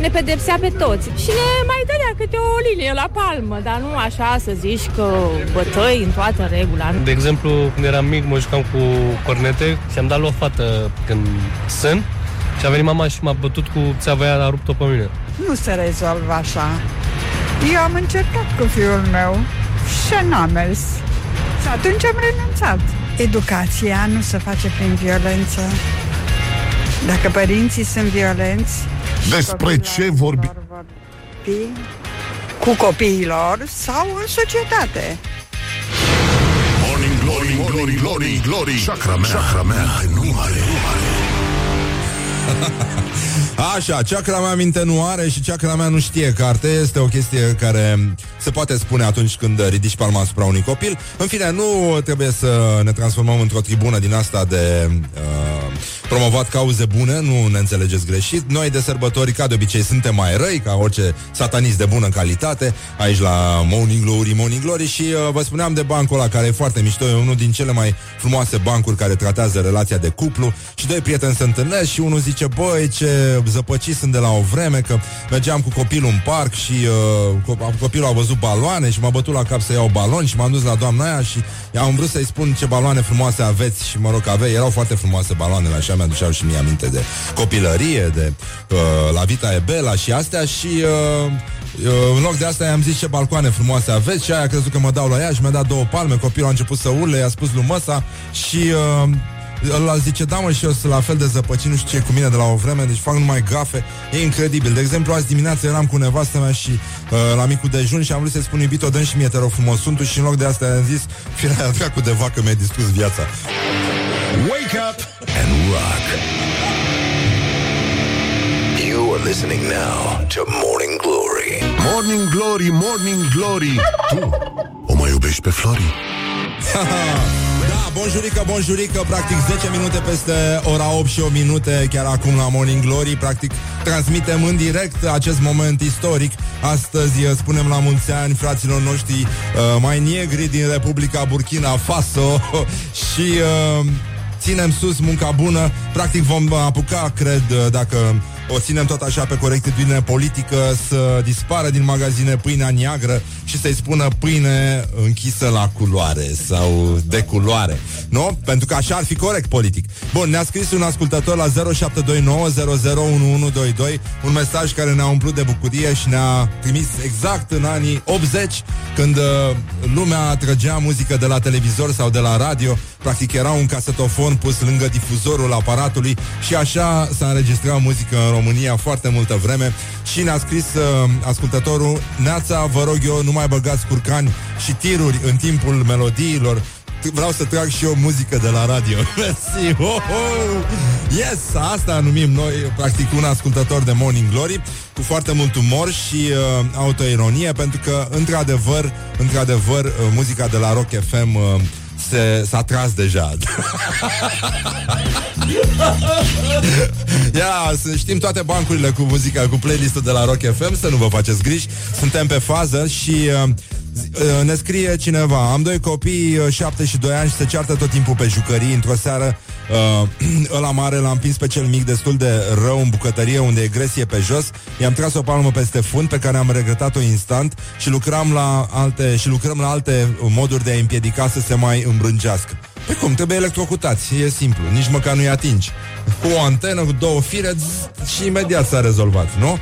ne pedepsea pe toți și ne mai dădea câte o linie la palmă, dar nu așa să zici că bătăi în toată regula. De exemplu, când eram mic, mă jucam cu cornete și am dat la o fată când sân și a venit mama și m-a bătut cu țeava aia, a rupt-o pe mine. Nu se rezolvă așa. Eu am încercat cu fiul meu și n-a mers. Și atunci am renunțat. Educația nu se face prin violență. Dacă părinții sunt violenți... și Despre copiii ce vorbi- lor vorbi cu copiilor sau în societate. Morning glory, morning glory, glory Chakra mea, chakra mea nu are Așa, chakra mea minte nu are și chakra mea nu știe carte Este o chestie care se poate spune atunci când ridici palma asupra unui copil. În fine, nu trebuie să ne transformăm într-o tribună din asta de uh, promovat cauze bune Nu ne înțelegeți greșit. Noi de sărbători, ca de obicei, suntem mai răi Ca orice satanist de bună calitate Aici la Morning Glory, Morning Glory. Și uh, vă spuneam de bancul ăla care e foarte mișto E unul din cele mai frumoase bancuri care tratează relația de cuplu. Și doi prieteni se întâlnesc și unul zice Băi, ce zăpăciți sunt de la o vreme Că mergeam cu copilul în parc Și uh, co- copilul a văzut baloane Și m-a bătut la cap să iau balon Și m-am dus la doamna aia Și am vrut să-i spun ce baloane frumoase aveți Și mă rog, avea, erau foarte frumoase baloanele Așa mi-aduceau și mie aminte de copilărie De uh, la Vita Ebela și astea Și... Uh, Uh, în loc de asta i-am zis ce balcoane frumoase aveți și aia a crezut că mă dau la ea și mi-a dat două palme, copilul a început să urle, i-a spus lui măsa și uh, ăla zice, da mă, și eu sunt la fel de zăpăcit, nu știu ce e cu mine de la o vreme, deci fac numai gafe, e incredibil. De exemplu, azi dimineață eram cu nevastă mea și uh, la micul dejun și am vrut să-i spun iubito, dă și mie, te rog frumos, sunt și în loc de asta i-am zis, firea dracu de vacă mi-a distrus viața. Wake up and rock. You are listening now to Morning Glory. Morning glory, morning glory Tu o mai iubești pe Flori? Da, bonjurică, bonjurică, practic 10 minute peste ora 8 și 8 minute, chiar acum la Morning Glory, practic transmitem în direct acest moment istoric. Astăzi uh, spunem la mulți ani fraților noștri uh, mai negri din Republica Burkina Faso și uh, ținem sus munca bună. Practic vom apuca, cred, uh, dacă o ținem tot așa pe corectitudine politică să dispară din magazine pâinea neagră și să-i spună pâine închisă la culoare sau de culoare. Nu? Pentru că așa ar fi corect politic. Bun, ne-a scris un ascultător la 0729001122 un mesaj care ne-a umplut de bucurie și ne-a trimis exact în anii 80 când uh, lumea trăgea muzică de la televizor sau de la radio. Practic era un casetofon pus lângă difuzorul aparatului și așa s-a înregistrat muzică în România foarte multă vreme. Și ne-a scris uh, ascultătorul Neața, vă rog eu, nu mai băgați curcani și tiruri în timpul melodiilor. Vreau să trag și eu muzică de la radio. Mersi, ho, ho. Yes, asta numim noi Practic un ascultător de Morning Glory Cu foarte mult umor și uh, autoironie Pentru că, într-adevăr Într-adevăr, uh, muzica de la Rock FM uh, se, s-a tras deja. Ia, să știm toate bancurile cu muzica, cu playlistul de la Rock FM Să nu vă faceți griji. Suntem pe fază și uh, uh, ne scrie cineva. Am doi copii, uh, 7 și 2 ani Și se ceartă tot timpul pe jucării Într-o seară uh, ăla mare l-a împins pe cel mic Destul de rău în bucătărie Unde e gresie pe jos I-am tras o palmă peste fund Pe care am regretat-o instant Și lucram la alte, și lucrăm la alte moduri de a împiedica Să se mai îmbrângească pe cum? Trebuie electrocutați, e simplu, nici măcar nu-i atingi. Cu o antenă, cu două fire zzz, și imediat s-a rezolvat, nu?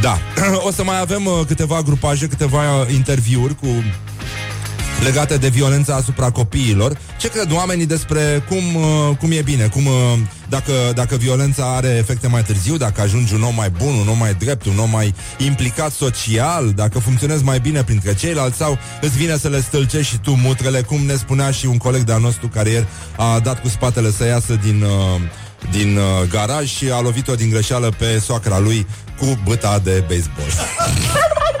Da. O să mai avem uh, câteva grupaje, câteva uh, interviuri cu legate de violența asupra copiilor. Ce cred oamenii despre cum, uh, cum e bine, cum, uh, dacă, dacă violența are efecte mai târziu, dacă ajungi un om mai bun, un om mai drept, un om mai implicat social, dacă funcționezi mai bine printre ceilalți sau îți vine să le stâlcești și tu mutrele, cum ne spunea și un coleg de-a nostru care ieri a dat cu spatele să iasă din... Uh, din uh, garaj și a lovit-o din greșeală pe soacra lui cu băta de baseball.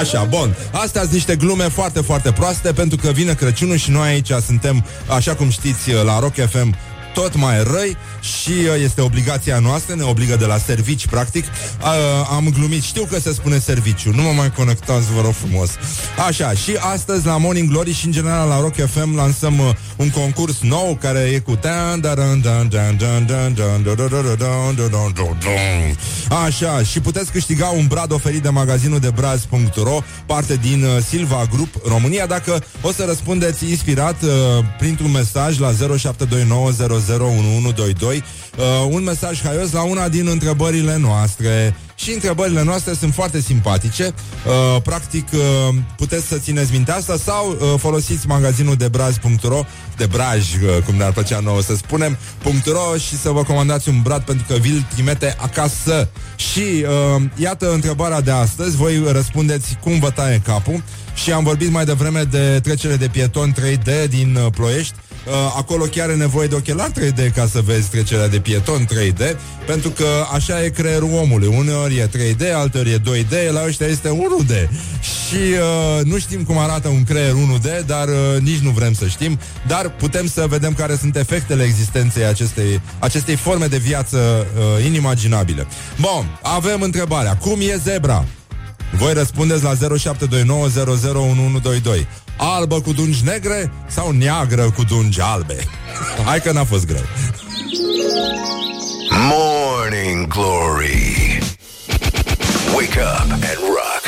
Așa, bun. Astea sunt niște glume foarte, foarte proaste pentru că vine Crăciunul și noi aici suntem, așa cum știți, la Rock FM tot mai răi și uh, este obligația noastră, ne obligă de la servici, practic. Uh, am glumit, știu că se spune serviciu, nu mă mai conectați, vă rog frumos. Așa, și astăzi la Morning Glory și în general la Rock FM lansăm uh, un concurs nou care e cu Așa, și puteți câștiga un brad oferit de magazinul de braz.ro, parte din uh, Silva Group România, dacă o să răspundeți inspirat uh, printr-un mesaj la 0729 001122 uh, un mesaj haios la una din întrebările noastre. Și întrebările noastre sunt foarte simpatice. Uh, practic, uh, puteți să țineți minte asta sau uh, folosiți magazinul de braz.ro de braj, uh, cum ne-ar plăcea nouă să spunem, .ro și să vă comandați un brad pentru că vi-l trimite acasă. Și uh, iată întrebarea de astăzi. Voi răspundeți cum vă taie capul și am vorbit mai devreme de trecere de pieton 3D din uh, Ploiești Uh, acolo chiar e nevoie de ochelari 3D ca să vezi trecerea de pieton 3D, pentru că așa e creierul omului. Uneori e 3D, alteori e 2D, la ăștia este 1D. Și uh, nu știm cum arată un creier 1D, dar uh, nici nu vrem să știm, dar putem să vedem care sunt efectele existenței acestei, acestei forme de viață uh, inimaginabile. Bun, avem întrebarea. Cum e zebra? Voi răspundeți la 0729001122 Albă cu dungi negre sau neagră cu dungi albe? Hai că n-a fost greu Morning Glory. Wake up and rock.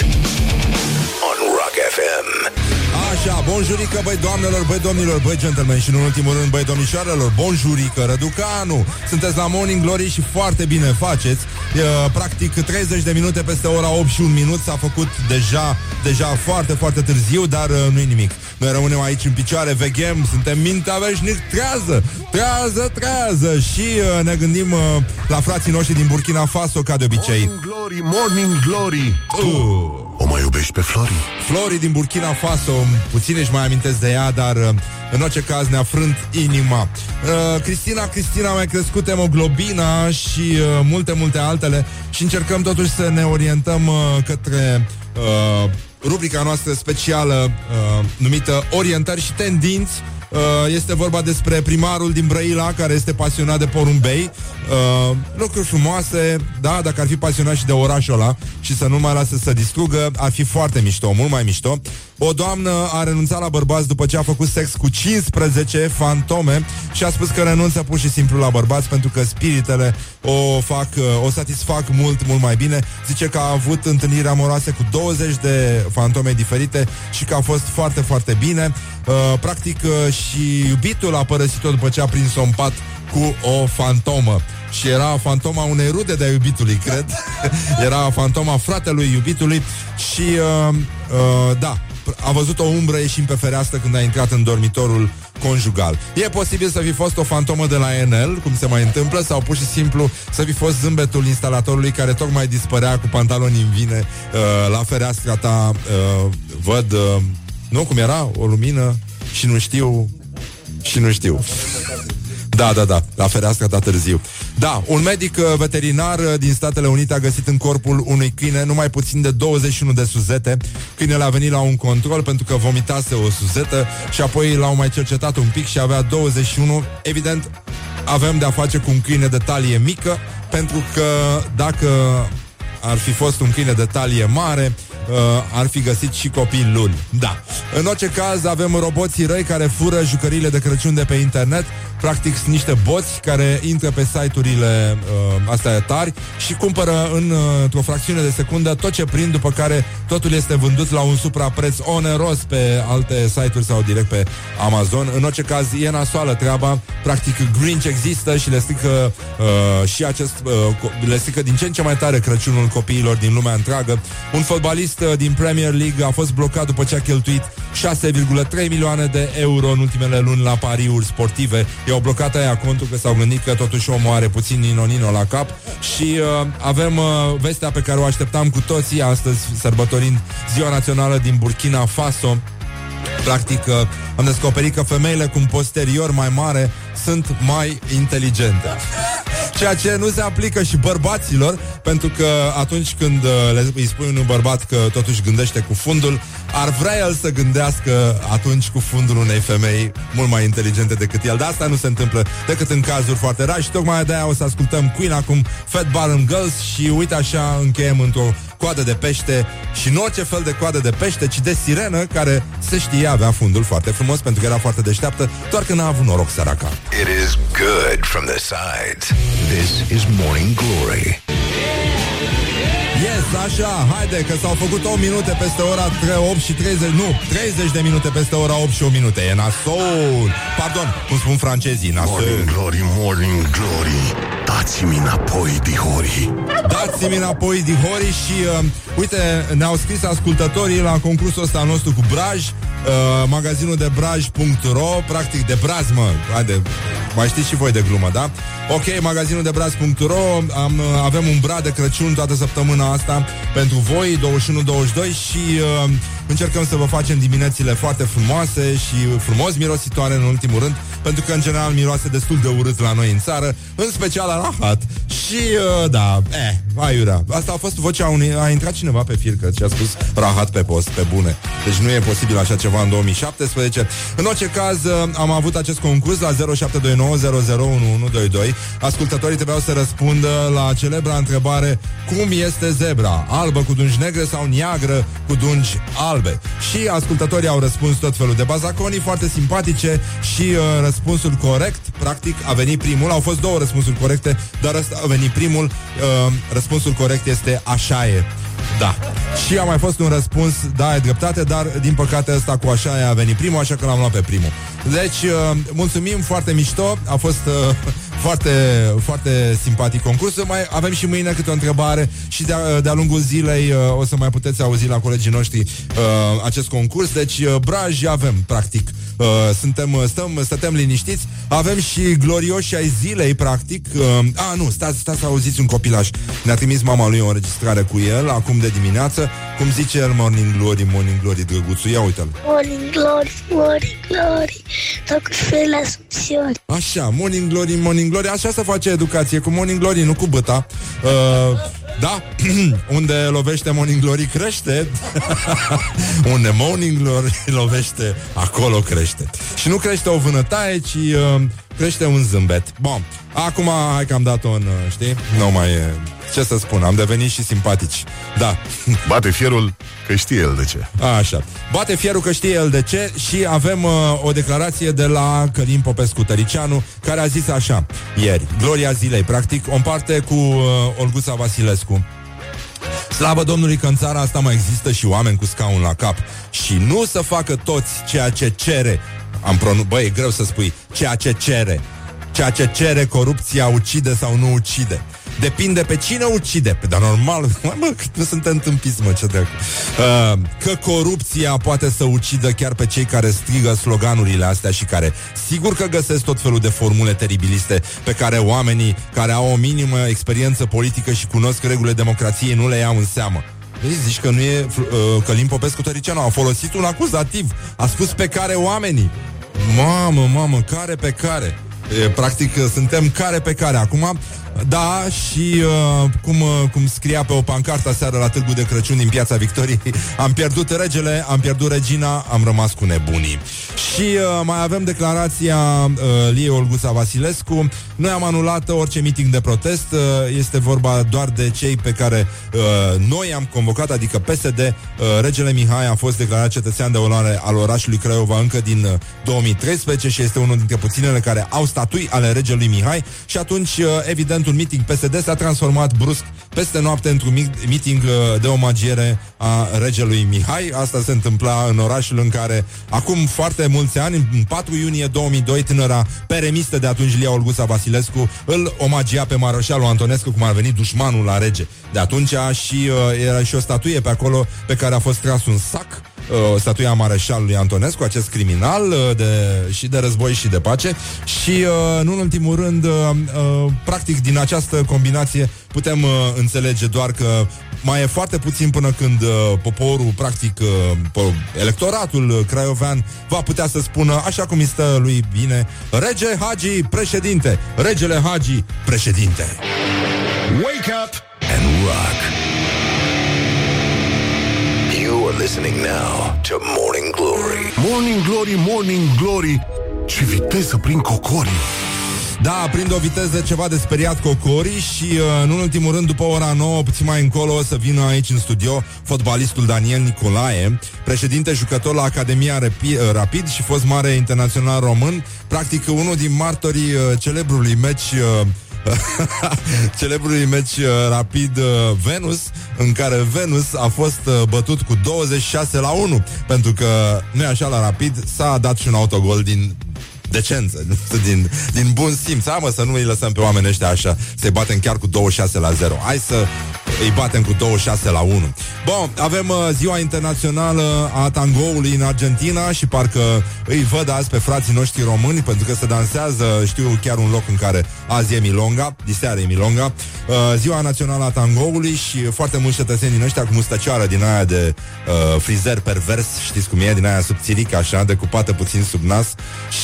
On Rock FM. Așa, bonjurică, băi doamnelor, băi domnilor, băi gentlemen și în ultimul rând, băi domnișoarelor, bonjurică, Răducanu. Sunteți la Morning Glory și foarte bine faceți. E, practic 30 de minute peste ora 8 și un minut s-a făcut deja, deja foarte, foarte târziu, dar uh, nu-i nimic. Noi rămânem aici în picioare, veghem, suntem mintea veșnic, trează, trează, trează și uh, ne gândim uh, la frații noștri din Burkina Faso, ca de obicei. Morning Glory, Morning Glory Uh. O mai iubești pe Flori? Flori din Burkina Faso, puțin își mai amintesc de ea, dar uh, în orice caz ne-a frânt inima. Uh, Cristina, Cristina a mai crescut hemoglobina și uh, multe, multe altele și încercăm totuși să ne orientăm uh, către uh, rubrica noastră specială uh, numită Orientări și tendinți. Uh, este vorba despre primarul din Brăila care este pasionat de porumbei. Uh, lucruri frumoase, da, dacă ar fi pasionat și de orașul ăla și să nu mai lasă să distrugă, ar fi foarte mișto, mult mai mișto. O doamnă a renunțat la bărbați după ce a făcut sex cu 15 fantome și a spus că renunță pur și simplu la bărbați pentru că spiritele o fac, uh, o satisfac mult, mult mai bine. Zice că a avut întâlniri amoroase cu 20 de fantome diferite și că a fost foarte, foarte bine. Uh, practic uh, și iubitul a părăsit-o după ce a prins-o în pat cu o fantomă. Și era fantoma unei rude de-a iubitului, cred. era fantoma fratelui iubitului și, uh, uh, da, a văzut o umbră ieșind pe fereastră când a intrat în dormitorul conjugal. E posibil să fi fost o fantomă de la Enel, cum se mai întâmplă, sau pur și simplu să fi fost zâmbetul instalatorului care tocmai dispărea cu pantaloni în vine uh, la fereastra ta. Uh, văd, uh, nu cum era, o lumină și nu știu, și nu știu. Da, da, da, la fereastra ta târziu. Da, un medic uh, veterinar uh, din Statele Unite a găsit în corpul unui câine numai puțin de 21 de suzete. Câinele a venit la un control pentru că vomitase o suzetă și apoi l-au mai cercetat un pic și avea 21. Evident, avem de-a face cu un câine de talie mică, pentru că dacă ar fi fost un câine de talie mare, uh, ar fi găsit și copii luni. Da. În orice caz, avem roboții răi care fură jucăriile de Crăciun de pe internet. Practic sunt niște boți care intră pe site-urile uh, astea tari și cumpără în, uh, într-o fracțiune de secundă tot ce prind, după care totul este vândut la un suprapreț oneros pe alte site-uri sau direct pe Amazon. În orice caz, e nasoală treaba. Practic, Grinch există și le strică uh, și acest uh, co- le strică din ce în ce mai tare Crăciunul copiilor din lumea întreagă. Un fotbalist uh, din Premier League a fost blocat după ce a cheltuit 6,3 milioane de euro în ultimele luni la pariuri sportive. I-au blocat aia contul că s-au gândit că totuși omul are puțin nino-nino la cap și uh, avem uh, vestea pe care o așteptam cu toții astăzi, sărbătorind Ziua Națională din Burkina Faso. Practic, uh, am descoperit că femeile cu un posterior mai mare sunt mai inteligente. Ceea ce nu se aplică și bărbaților, pentru că atunci când uh, le, îi spui unui bărbat că totuși gândește cu fundul, ar vrea el să gândească atunci cu fundul unei femei mult mai inteligente decât el. Dar asta nu se întâmplă decât în cazuri foarte rare și tocmai de-aia o să ascultăm Queen acum Fat Bottom Girls și uite așa încheiem într-o coadă de pește și nu orice fel de coadă de pește, ci de sirenă care se știe avea fundul foarte frumos pentru că era foarte deșteaptă, doar că n-a avut noroc săraca. It is good from the sides. This is Morning Glory. Yes, așa, haide că s-au făcut 8 minute peste ora 3, 8 și 30, nu, 30 de minute peste ora 8 și 1 minute. E nasol. Pardon, cum spun francezii, nasol. Morning Glory, Morning Glory Dați-mi înapoi, dihori Dați-mi înapoi dihori și uh, uite, ne-au scris ascultătorii la concursul ăsta nostru cu Braj, uh, magazinul de braj.ro, practic de braz, mă, haide, mai știți și voi de glumă, da? Ok, magazinul de braz.ro, am, uh, avem un brad de Crăciun toată săptămâna asta pentru voi, 21-22 și uh, încercăm să vă facem diminețile foarte frumoase și frumos mirositoare în ultimul rând, pentru că în general miroase destul de urât la noi în țară, în special la rahat. Și uh, da, eh, aiurea. Asta a fost vocea unui, a intrat cineva pe fir că și a spus rahat pe post, pe bune. Deci nu e posibil așa ceva în 2017. În orice caz, uh, am avut acest concurs la 0729001122. Ascultătorii trebuiau să răspundă la celebra întrebare cum este zebra? Albă cu dungi negre sau neagră cu dungi albe? Și ascultătorii au răspuns tot felul de bazaconii foarte simpatice și uh, răspunsul corect, practic, a venit primul. Au fost două răspunsuri corecte, dar ăsta a venit primul. Uh, răspunsul corect este așa e. Da. Și a mai fost un răspuns, da, ai dreptate, dar din păcate ăsta cu așa e a venit primul, așa că l-am luat pe primul. Deci, uh, mulțumim, foarte mișto, a fost uh, foarte, foarte simpatic concursul. Mai avem și mâine câte o întrebare și de-a, de-a lungul zilei uh, o să mai puteți auzi la colegii noștri uh, acest concurs. Deci, uh, braj avem, practic. Uh, suntem, uh, stăm, stătem liniștiți. Avem și glorioși ai zilei, practic. Uh, a, nu, stați, stați să auziți un copilaș. Ne-a trimis mama lui o înregistrare cu el, acum de dimineață. Cum zice el, Morning Glory, Morning Glory, drăguțul. Ia uite-l. Morning Glory, Morning Glory, dacă fel la subțiori. Așa, Morning Glory, Morning Glory Așa se face educație, cu Morning Glory, nu cu băta. Uh, Da, unde lovește Morning Glory crește. Unde Morning Glory lovește, acolo crește. Și nu crește o vânătaie, ci uh, crește un zâmbet Bun, acum hai că am dat-o în, uh, știi? Nu mai e... Ce să spun, am devenit și simpatici Da Bate fierul că știe el de ce Așa. Bate fierul că știe el de ce și avem uh, o declarație de la Călim Popescu Tăricianu care a zis așa ieri, gloria zilei, practic, o împarte cu uh, Olguța Vasilescu. Slavă Domnului că în țara asta mai există și oameni cu scaun la cap și nu să facă toți ceea ce cere. Am pronun- Băi, e greu să spui ceea ce cere. Ceea ce cere corupția ucide sau nu ucide. Depinde pe cine ucide. Pe, dar normal, mă, mă, cât nu suntem întâmpiți, mă, ce dracu. Uh, că corupția poate să ucidă chiar pe cei care strigă sloganurile astea și care sigur că găsesc tot felul de formule teribiliste pe care oamenii care au o minimă experiență politică și cunosc regulile democrației nu le iau în seamă. Vezi, zici că nu e uh, Călim Popescu Tăricianu A folosit un acuzativ A spus pe care oamenii Mamă, mamă, care pe care E, practic, suntem care pe care acum. Da, și uh, cum, uh, cum scria pe o pancartă seară la Târgu de Crăciun din Piața Victoriei, am pierdut regele, am pierdut regina, am rămas cu nebunii. Și uh, mai avem declarația uh, Liei Olguța Vasilescu. Noi am anulat orice meeting de protest. Uh, este vorba doar de cei pe care uh, noi am convocat, adică PSD. Uh, regele Mihai a fost declarat cetățean de onoare al orașului Craiova încă din uh, 2013 și este unul dintre puținele care au statui ale regelui Mihai și atunci, uh, evident, un meeting PSD s-a transformat brusc peste noapte într-un mi- meeting uh, de omagiere a regelui Mihai. Asta se întâmpla în orașul în care, acum foarte mulți ani, în 4 iunie 2002, tânăra peremistă de atunci, Lia Olguța Vasilescu, îl omagia pe Maroșalul Antonescu, cum ar veni dușmanul la rege. De atunci și uh, era și o statuie pe acolo pe care a fost tras un sac uh, statuia Mareșalului Antonescu, acest criminal uh, de, și de război și de pace și, uh, nu în ultimul rând, uh, uh, practic din această combinație putem uh, înțelege doar că mai e foarte puțin până când uh, poporul, practic uh, po- electoratul uh, craiovean va putea să spună, așa cum îi stă lui bine, Rege Hagi președinte, Regele Hagi președinte. Wake up and rock. You are listening now to Morning Glory. Morning Glory, Morning Glory Ce viteză prin cocorii Da, prind o viteză ceva de speriat cocorii și, uh, în ultimul rând, după ora 9, puțin mai încolo, o să vină aici în studio fotbalistul Daniel Nicolae, președinte jucător la Academia Rapi- uh, Rapid și fost mare internațional român, practic unul din martorii uh, celebrului meci uh, celebrului meci uh, rapid uh, Venus, în care Venus a fost uh, bătut cu 26 la 1, pentru că nu e așa la rapid, s-a dat și un autogol din decență, nu știu, din, din bun simț. Hai mă, să nu îi lăsăm pe oamenii ăștia așa, să-i batem chiar cu 26 la 0. Hai să îi batem cu 26 la 1. Bun, avem uh, ziua internațională a tangoului în Argentina și parcă îi văd azi pe frații noștri români, pentru că se dansează, știu chiar un loc în care azi e Milonga, diseară e Milonga, uh, ziua națională a tangoului și foarte mulți cetățeni din ăștia cu mustăcioară din aia de uh, frizer pervers, știți cum e, din aia subțirică, așa, decupată puțin sub nas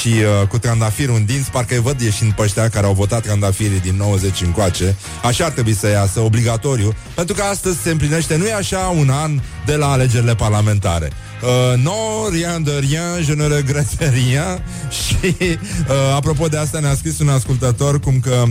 și uh, cu trandafir în dinți, parcă îi văd ieșind pe ăștia care au votat trandafirii din 90 încoace. Așa ar trebui să iasă, obligatoriu, pentru că astăzi se împlinește, nu e așa, un an de la alegerile parlamentare. Uh, no, rien de rien, je ne regrette rien. Și uh, apropo de asta ne-a scris un ascultător Cum că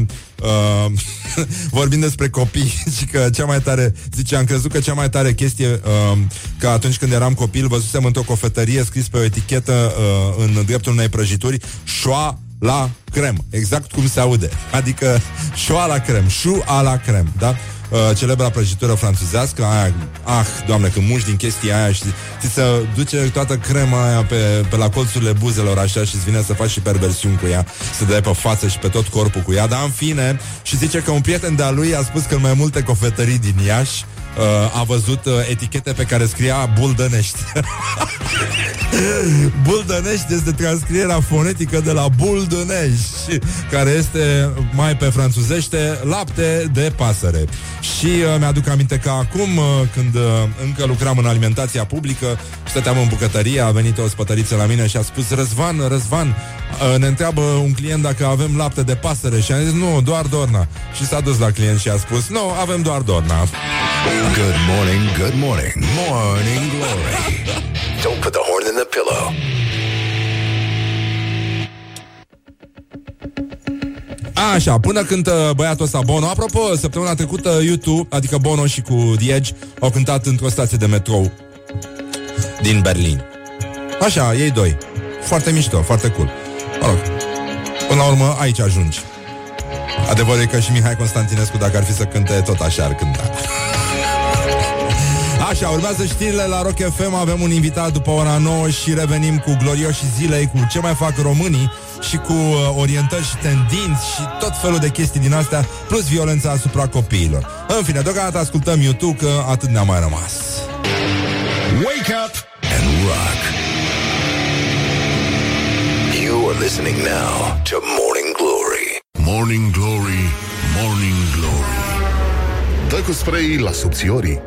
uh, Vorbind despre copii Și că cea mai tare, zice, am crezut că cea mai tare chestie uh, Că atunci când eram copil Văzusem într-o cofetărie scris pe o etichetă uh, În dreptul unei prăjituri Șoa la crem. Exact cum se aude. Adică șoa la crem. Șu a la crem, da? Uh, celebra prăjitură franțuzească, aia, ah, doamne, când muși din chestia aia și ți se duce toată crema aia pe, pe la colțurile buzelor așa și îți vine să faci și perversiuni cu ea, să dai pe față și pe tot corpul cu ea, dar în fine, și zice că un prieten de-a lui a spus că în mai multe cofetării din Iași uh, a văzut uh, etichete pe care scria Buldănești. Buldănești este transcrierea fonetică de la Buldănești, care este mai pe franțuzește lapte de pasăre. Și uh, mi-aduc aminte că acum, uh, când uh, încă lucram în alimentația publică, stăteam în bucătărie, a venit o spătăriță la mine și a spus Răzvan, Răzvan, uh, ne întreabă un client dacă avem lapte de pasăre și am zis, nu, doar Dorna. Și s-a dus la client și a spus, nu, avem doar Dorna. Good morning, good morning, morning glory. Don't put the horn in the pillow. Așa, până cântă băiatul ăsta Bono Apropo, săptămâna trecută YouTube, adică Bono și cu The Edge Au cântat într-o stație de metrou Din Berlin Așa, ei doi Foarte mișto, foarte cool Mă rog, până la urmă aici ajungi. Adevărul e că și Mihai Constantinescu Dacă ar fi să cânte, tot așa ar cânta. Așa, urmează știrile la Rock FM Avem un invitat după ora 9 Și revenim cu glorioși zilei Cu ce mai fac românii Și cu uh, orientări și tendinți Și tot felul de chestii din astea Plus violența asupra copiilor. În fine, deocamdată ascultăm YouTube Că atât ne-a mai rămas. Wake up and rock. You are listening now to Morning Glory. Morning Glory, Morning Glory Dă cu spray la subțiorii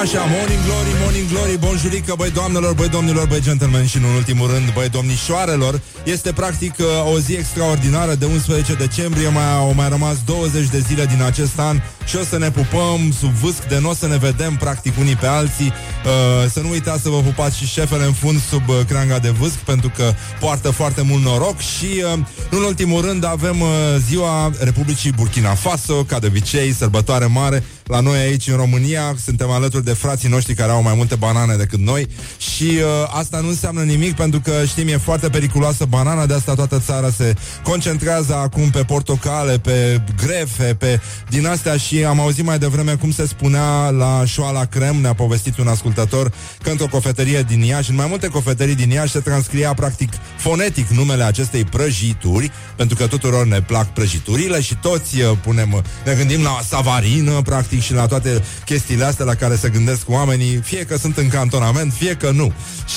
Așa, morning glory, morning glory, bonjurică, băi doamnelor, băi domnilor, băi gentlemen și în ultimul rând, băi domnișoarelor. Este practic uh, o zi extraordinară de 11 decembrie, mai au mai rămas 20 de zile din acest an și o să ne pupăm sub vâsc de nu o să ne vedem practic unii pe alții. Uh, să nu uitați să vă pupați și șefele în fund sub uh, creanga de vâsc pentru că poartă foarte mult noroc și uh, în ultimul rând avem uh, ziua Republicii Burkina Faso, ca de obicei, sărbătoare mare la noi aici în România. Suntem alături de frații noștri care au mai multe banane decât noi și uh, asta nu înseamnă nimic pentru că știm e foarte periculoasă banana, de asta toată țara se concentrează acum pe portocale, pe grefe, pe din astea și am auzit mai devreme cum se spunea la șoala crem, ne-a povestit un ascultător că într-o cofetărie din Iași, în mai multe cofetării din Iași se transcria practic fonetic numele acestei prăjituri, pentru că tuturor ne plac prăjiturile și toți uh, punem, uh, ne gândim la savarină, practic, și la toate chestiile astea la care se gândesc oamenii, fie că sunt în cantonament, fie că nu.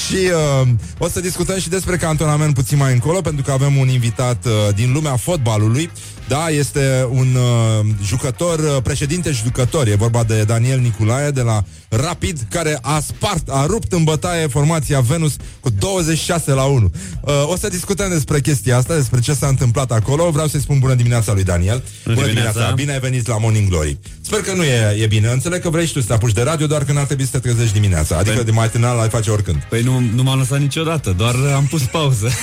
Și uh, o să discutăm și despre cantonament puțin mai încolo, pentru că avem un invitat uh, din lumea fotbalului, da, este un uh, jucător, uh, președinte și jucător. E vorba de Daniel Niculae de la Rapid, care a spart, a rupt în bătaie formația Venus cu 26 la 1. Uh, o să discutăm despre chestia asta, despre ce s-a întâmplat acolo. Vreau să-i spun bună dimineața lui Daniel. Bună, dimineața. Bine ai venit la Morning Glory. Sper că nu e, e bine. Înțeleg că vrei și tu să te apuci de radio, doar că n-ar trebui să te trezești dimineața. Adică Păi- de matinal ai face oricând. Păi nu, nu m-am lăsat niciodată, doar am pus pauză.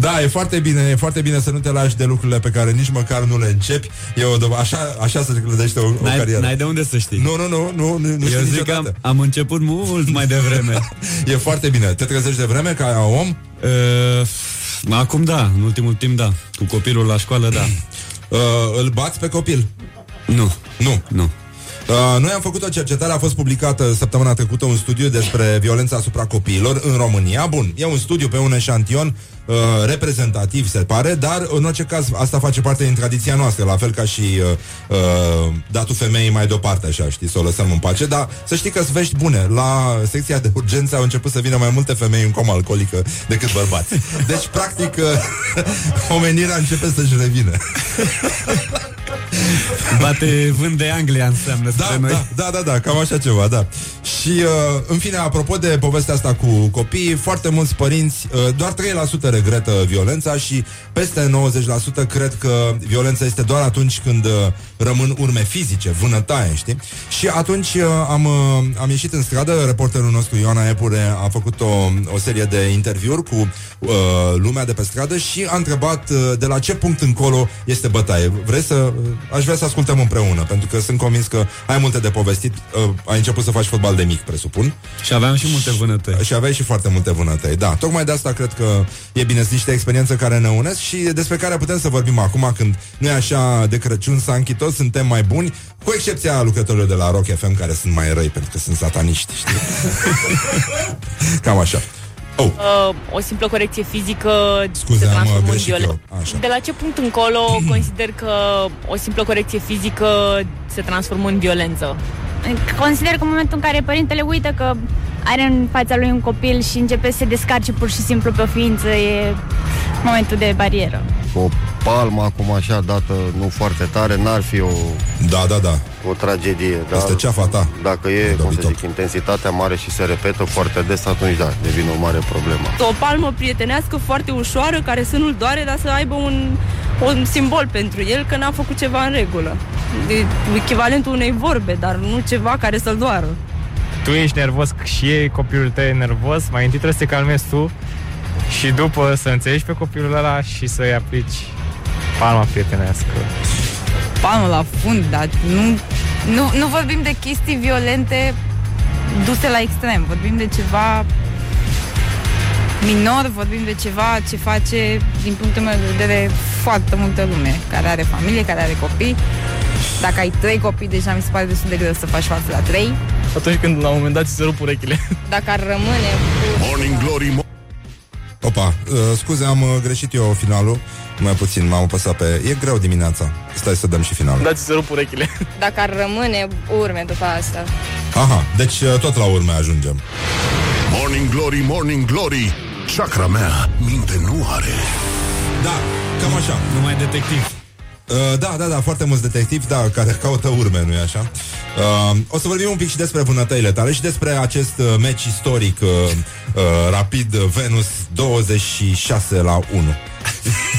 Da, e foarte bine, e foarte bine să nu te lași de lucrurile pe care nici măcar nu le începi. E o, dov- așa, așa se clădește o, o N-ai, carieră. n-ai de unde să știi. Nu, nu, nu, nu, nu, nu Eu știu zic că niciodată. am, am început mult mai devreme. E foarte bine. Te trezești de vreme ca om? Uh, acum da, în ultimul timp da. Cu copilul la școală da. Uh, îl bați pe copil? Nu. Nu. Nu. Uh, noi am făcut o cercetare, a fost publicată săptămâna trecută un studiu despre violența asupra copiilor în România. Bun, e un studiu pe un eșantion uh, reprezentativ, se pare, dar în orice caz asta face parte din tradiția noastră, la fel ca și uh, uh, datul femeii mai deoparte, așa, știi, să o lăsăm în pace, dar să știi că sunt vești bune. La secția de urgență au început să vină mai multe femei în comă alcoolică decât bărbați. Deci, practic, uh, omenirea începe să-și revină. Bate vânt de Anglia înseamnă Da, spre noi. da, da, da, da, cam așa ceva, da. Și, uh, în fine, apropo de povestea asta cu copiii, foarte mulți părinți, uh, doar 3% regretă violența și peste 90% cred că violența este doar atunci când uh, rămân urme fizice, vânătaie, știi? Și atunci uh, am, uh, am ieșit în stradă, reporterul nostru Ioana Epure a făcut o, o serie de interviuri cu uh, lumea de pe stradă și a întrebat uh, de la ce punct încolo este bătaie. Vrei să... Uh, aș vrea să ascultăm împreună, pentru că sunt convins că ai multe de povestit. Uh, ai început să faci fotbal de mic, presupun. Și aveam și multe vânătăi. Și aveai și foarte multe vânătăi, da. Tocmai de asta cred că e bine, sunt niște experiențe care ne unesc și despre care putem să vorbim acum când nu e așa de Crăciun, s-a închis toți suntem mai buni, cu excepția lucrătorilor de la Rock FM care sunt mai răi pentru că sunt sataniști, știi? Cam așa. Oh, Uh, o simplă corecție fizică Scuze, se am, uh, transformă în greșit violență. eu. Așa. De la ce punct încolo consider că o simplă corecție fizică se transformă în violență? Consider că în momentul în care părintele uită că are în fața lui un copil și începe să se descarce pur și simplu pe o ființă, e momentul de barieră. O palmă acum așa dată nu foarte tare, n-ar fi o, da, da, da. o tragedie. Dar Este ceafa ta. Dacă e, cum să zic, intensitatea mare și se repetă foarte des, atunci da, devine o mare problemă. O palmă prietenească foarte ușoară, care să nu-l doare, dar să aibă un, un simbol pentru el că n-a făcut ceva în regulă. De echivalentul unei vorbe, dar nu ceva care să-l doară. Tu ești nervos și e copilul tău e nervos, mai întâi trebuie să te calmezi tu și după să înțelegi pe copilul ăla și să-i aplici palma prietenească. palmă la fund, dar nu, nu, nu vorbim de chestii violente duse la extrem. Vorbim de ceva minor, vorbim de ceva ce face, din punctul meu de vedere, foarte multă lume care are familie, care are copii. Dacă ai trei copii, deja mi se pare destul de greu să faci față la trei. Atunci când la un moment dat ți se rup urechile. Dacă ar rămâne cu... Morning Glory, mo- Opa, uh, scuze, am uh, greșit eu finalul. Mai puțin, m-am apăsat pe... E greu dimineața. Stai să dăm și finalul. Da, ți se rup urechile. Dacă ar rămâne urme după asta. Aha, deci uh, tot la urme ajungem. Morning Glory, Morning Glory. Chakra mea minte nu are. Da, cam așa. Numai detectiv Uh, da, da, da, foarte mulți detectivi, da, care caută urme, nu-i așa? Uh, o să vorbim un pic și despre vânătăile tale și despre acest uh, meci istoric uh, uh, rapid Venus 26 la 1.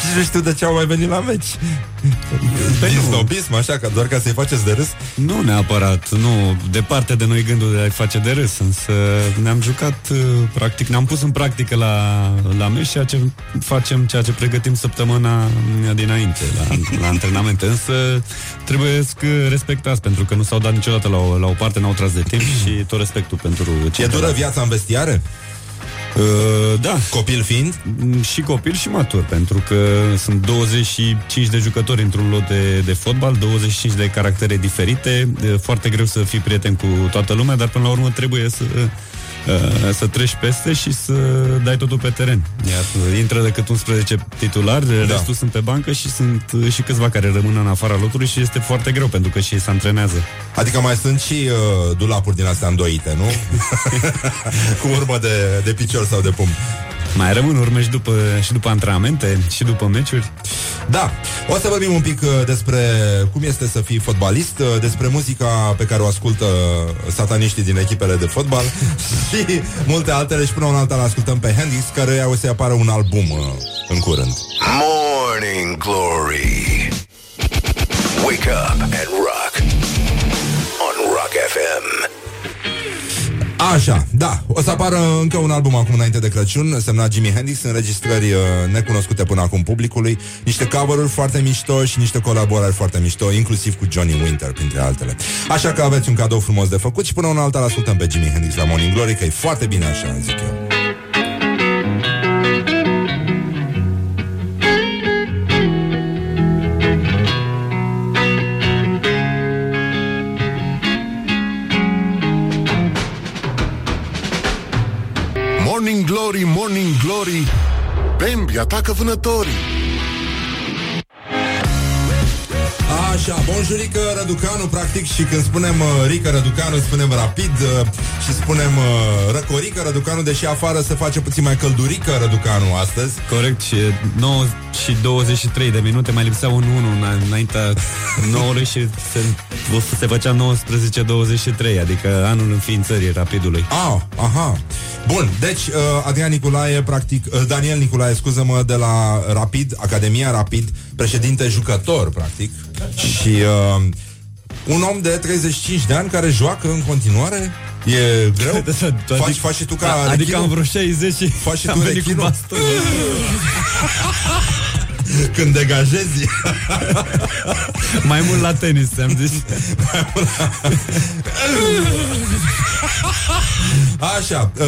și nu știu de ce au mai venit la meci. Din snobism, așa, ca doar ca să-i faceți de râs? Nu neapărat, nu. Departe de noi gândul de a-i face de râs, însă ne-am jucat, uh, practic, ne-am pus în practică la, la meci ceea ce facem, ceea ce pregătim săptămâna dinainte, la, la antrenamente. Însă trebuie să respectați, pentru că nu s-au dat niciodată la o, la o parte, n-au tras de timp și tot respectul pentru ce E dură viața în vestiare? Uh, da. Copil fiind? Mm, Și copil și matur, pentru că sunt 25 de jucători într-un lot de, de fotbal, 25 de caractere diferite, e foarte greu să fii prieten cu toată lumea, dar până la urmă trebuie să uh, să treci peste și să dai totul pe teren. Iar intră decât 11 titulari, da. restul sunt pe bancă și sunt uh, și câțiva care rămân în afara lotului și este foarte greu pentru că și ei se antrenează. Adică mai sunt și uh, dulapuri din astea îndoite, nu? Cu urmă de, de picior sau de pumn. Mai rămân urme și după, și după antrenamente și după meciuri. Da, o să vorbim un pic uh, despre cum este să fii fotbalist, uh, despre muzica pe care o ascultă sataniștii din echipele de fotbal și multe altele și până una alta ascultăm pe Hendrix, care o să apară un album uh, în curând. Morning Glory. Wake up and Așa, da, o să apară încă un album acum înainte de Crăciun, semnat Jimi Hendrix, înregistrări uh, necunoscute până acum publicului, niște cover-uri foarte mișto și niște colaborări foarte mișto, inclusiv cu Johnny Winter, printre altele. Așa că aveți un cadou frumos de făcut și până una alta ascultăm pe Jimi Hendrix la Morning Glory, că e foarte bine așa, zic eu. Glory, Morning Glory. Bambi atacă vânătorii Așa, bonjurică Răducanu, practic, și când spunem uh, Rică Răducanu, spunem rapid uh, și spunem uh, Răcorică Răducanu, deși afară se face puțin mai căldurică Răducanu astăzi. Corect, și e 9 și 23 de minute, mai lipsea un 1 în- înaintea 9 și se, se făcea 19-23, adică anul înființării rapidului. Ah, aha. Bun, deci uh, Adrian Nicolae, practic, uh, Daniel Nicolae, scuză-mă, de la Rapid, Academia Rapid, președinte jucător, practic, și uh, un om de 35 de ani care joacă în continuare. E greu? faci, faci și tu ca Adică Rechinu? am vreo 60 și Faci și am tu venit cu Rechinu? baston. Când degajezi Mai mult la tenis, ți-am zis. Așa, uh,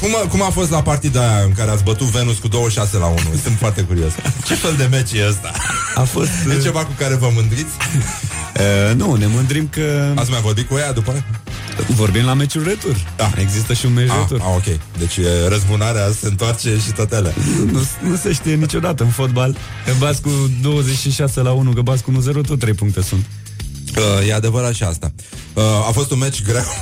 cum, a, cum a fost la partida aia în care ați bătut Venus cu 26 la 1? Sunt foarte curios. Ce fel de meci e ăsta? A fost... E ceva cu care vă mândriți? Uh, nu, ne mândrim că... Ați mai vorbit cu ea după? Vorbim la meciul retur. Da. Există și un meci Ah, retur. ah, ok. Deci e, răzbunarea se întoarce și tot alea. Nu, nu se știe niciodată în fotbal. Că bați cu 26 la 1, că bați cu 1-0, tot 3 puncte sunt. Uh, e adevărat și asta. Uh, a fost un meci greu.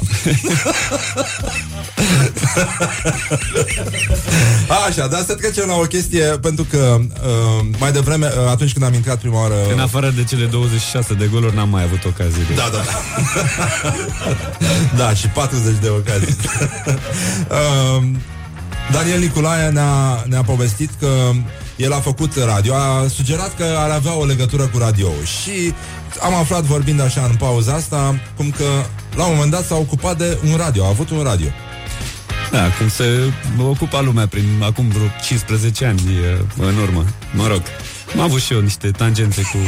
Așa, dar să trecem la o chestie, pentru că uh, mai devreme, uh, atunci când am intrat prima oară... În afară de cele 26 de goluri, n-am mai avut ocazie. De... Da, da. da, și 40 de ocazii. uh, Daniel Nicolae ne-a, ne-a povestit că el a făcut radio, a sugerat că ar avea o legătură cu radio și am aflat vorbind așa în pauza asta, cum că la un moment dat s-a ocupat de un radio, a avut un radio. Da, cum se ocupa lumea prin acum vreo 15 ani e, în urmă. Mă rog, am avut și eu niște tangente cu,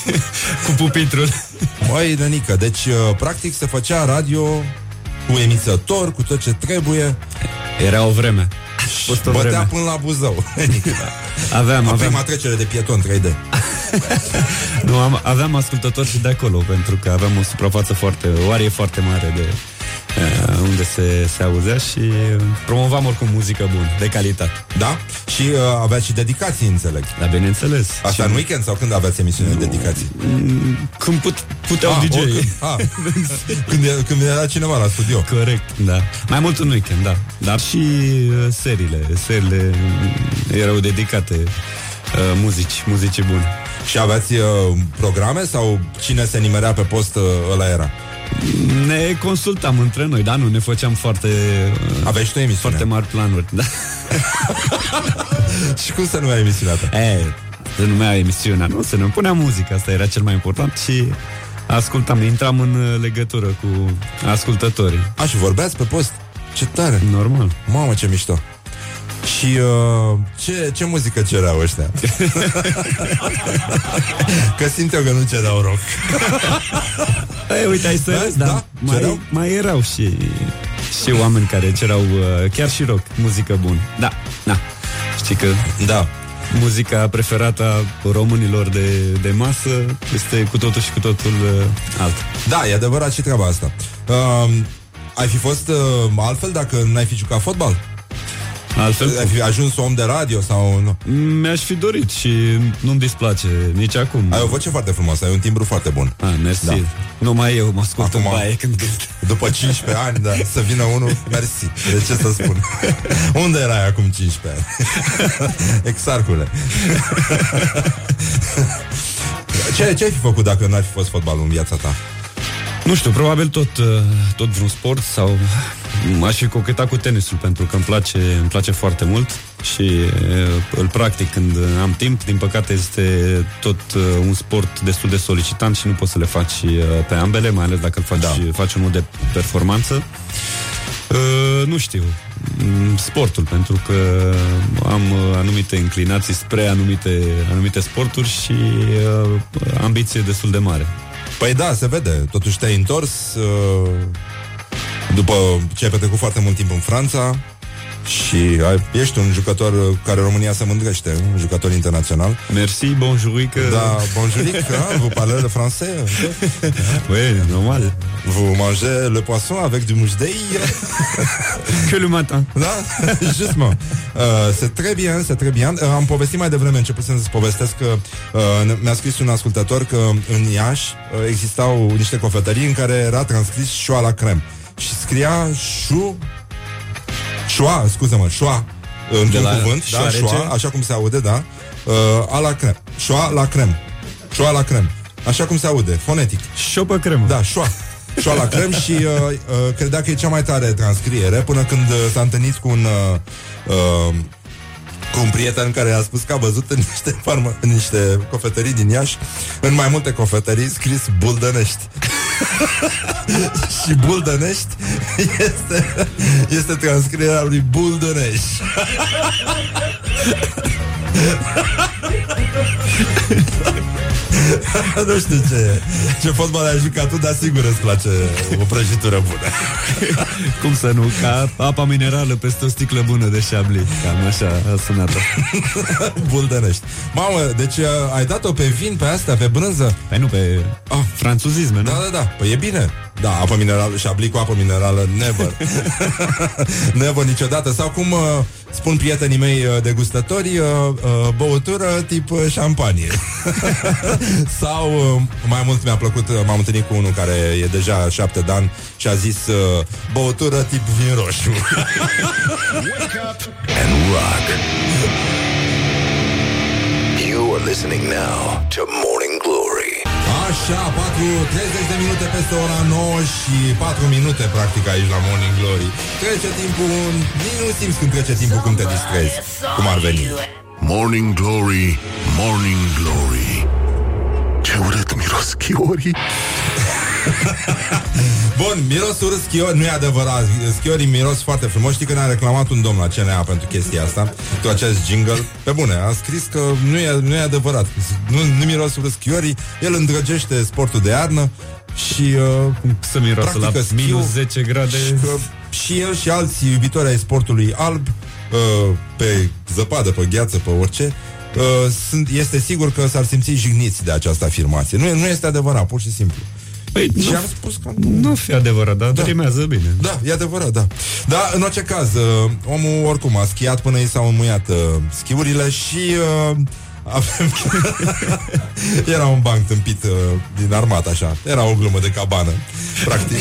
cu pupitrul. Măi, nenică, deci uh, practic se făcea radio cu emițător, cu tot ce trebuie. Era o vreme. Fost o Bătea vreme. până la Buzău. Aveam, A aveam. prima trecere de pieton 3D. Nu, am, aveam ascultători și de acolo, pentru că aveam o suprafață foarte, o arie foarte mare de uh, unde se, se auzea și promovam oricum muzică bună, de calitate. Da? Și uh, aveați și dedicații, înțeleg. Da, bineînțeles. Asta și, în weekend sau când aveați emisiune de dedicații? Când put, puteau Ah, DJ. oricând. Ah, când, e- când era cineva la studio. Corect, da. Mai mult în weekend, da. Dar și uh, seriile. Seriile mm, erau dedicate muzici, muzici buni. Și aveați uh, programe sau cine se nimerea pe post uh, ăla era? Ne consultam între noi, dar nu ne făceam foarte... Uh, Aveai și tu emisiune? Foarte mari planuri, da. și cum se numea emisiunea ta? E, se numea emisiunea, nu? Se ne punea muzică, asta era cel mai important și ascultam, intram în uh, legătură cu ascultătorii. A, și vorbeați pe post? Ce tare! Normal. Mamă, ce mișto! Și uh, ce, ce muzică cereau ăștia? că simt eu că nu cereau rock. Ei, uite, ai să Da, da, da, mai, cereau? mai erau și, și oameni care cerau uh, chiar și rock, muzică bună. Da, da. Știi că da. muzica preferată a românilor de, de masă este cu totul și cu totul uh, alt. Da, e adevărat și treaba asta. Uh, ai fi fost uh, altfel dacă n-ai fi jucat fotbal? Altfel? Ai fi ajuns om de radio sau nu? Mi-aș fi dorit și nu-mi displace nici acum. Ai o voce foarte frumoasă, ai un timbru foarte bun. Ah, mersi. Da. Da. Numai eu mă ascult Acum, în baie când cânt. După 15 ani, da, să vină unul, mersi. De ce să spun? Unde erai acum 15 ani? Exarcule. ce, ce ai fi făcut dacă n-ar fi fost fotbalul în viața ta? Nu știu, probabil tot, uh, tot vreun sport sau aș fi cochetat cu tenisul pentru că îmi place, îmi place foarte mult și uh, îl practic când am timp. Din păcate este tot uh, un sport destul de solicitant și nu poți să le faci uh, pe ambele, mai ales dacă îl faci, da. faci unul de performanță. Uh, nu știu. Mm, Sportul, pentru că am uh, anumite inclinații spre anumite, anumite sporturi și uh, ambiție destul de mare. Păi da, se vede. Totuși te-ai întors uh, după ce ai petrecut foarte mult timp în Franța și ai, ești un jucător uh, care România se mândrește, un jucător internațional. Merci, bonjourică. Da, bonjourică, hein, vous parlez le français Oui, normal. Vous mangez le poisson avec du mouche d'ail Que le matin. Da, justement. Uh, c'est très bien, c'est très bien. Uh, am povestit mai devreme, începusem să-ți povestesc că uh, ne- mi-a scris un ascultător că în Iași uh, existau niște cofetării în care era transcris șoa la crem. Și scria șu... Șoa, scuză-mă, șoa De într-un la cuvânt, da, șoarece? șoa, așa cum se aude, da, uh, a la crem. Șoa la crem. Șoa la crem. Așa cum se aude, fonetic. Șopă cremă. Da, șoa. Șoa la crem și uh, uh, credea că e cea mai tare transcriere până când uh, s-a întâlnit cu un uh, uh, cu un prieten care a spus că a văzut în niște, farmă, în niște cofetării din Iași, în mai multe cofetării, scris Buldănești. și Buldănești este, este transcrierea lui Buldănești. nu știu ce, ce fotbal ai jucat tu, dar sigur îți place o prăjitură bună. Cum să nu? Ca apa minerală peste o sticlă bună de șabli. Cam așa a sunat Buldănești. Mamă, deci uh, ai dat-o pe vin, pe asta, pe brânză? Păi nu, pe ah. franțuzisme, nu? Da, da, da. Păi e bine. Da, apă minerală, șabli cu apă minerală, never. never niciodată. Sau cum uh, spun prietenii mei uh, degustători, uh, uh, băutură tip uh, șampanie. Sau uh, mai mult mi-a plăcut, uh, m-am întâlnit cu unul care e deja șapte de ani și a zis uh, băutură tip vin roșu. and rock. You are listening now to Morning Glory. Așa, 4, 30 de minute peste ora 9 și 4 minute practic aici la Morning Glory. Trece timpul, nici nu simți când trece timpul când te distrezi, cum ar veni. Morning Glory, Morning Glory Ce urât miros chiorii Bun, miros urât schiori, nu e adevărat. Schiorii miros foarte frumos. Știi că ne-a reclamat un domn la CNA pentru chestia asta Cu acest jingle. Pe bune, a scris că nu e, nu e adevărat. Nu, nu miros urât schiorii El îndrăgește sportul de iarnă Și uh, Să miroasă la practică minus schiul 10 grade. și, că și el și alții iubitori ai sportului alb uh, Pe zăpadă, pe gheață, pe orice uh, sunt, Este sigur că s-ar simți jigniți de această afirmație. Nu, e- nu este adevărat, pur și simplu Păi, și nu, am spus că nu fi adevărat, dar da. rimează bine. Da, e adevărat, da. Da, în orice caz, uh, omul oricum a schiat până i s-au înmuiat uh, schiurile și uh, avem... Era un banc tâmpit uh, din armată, așa. Era o glumă de cabană, practic.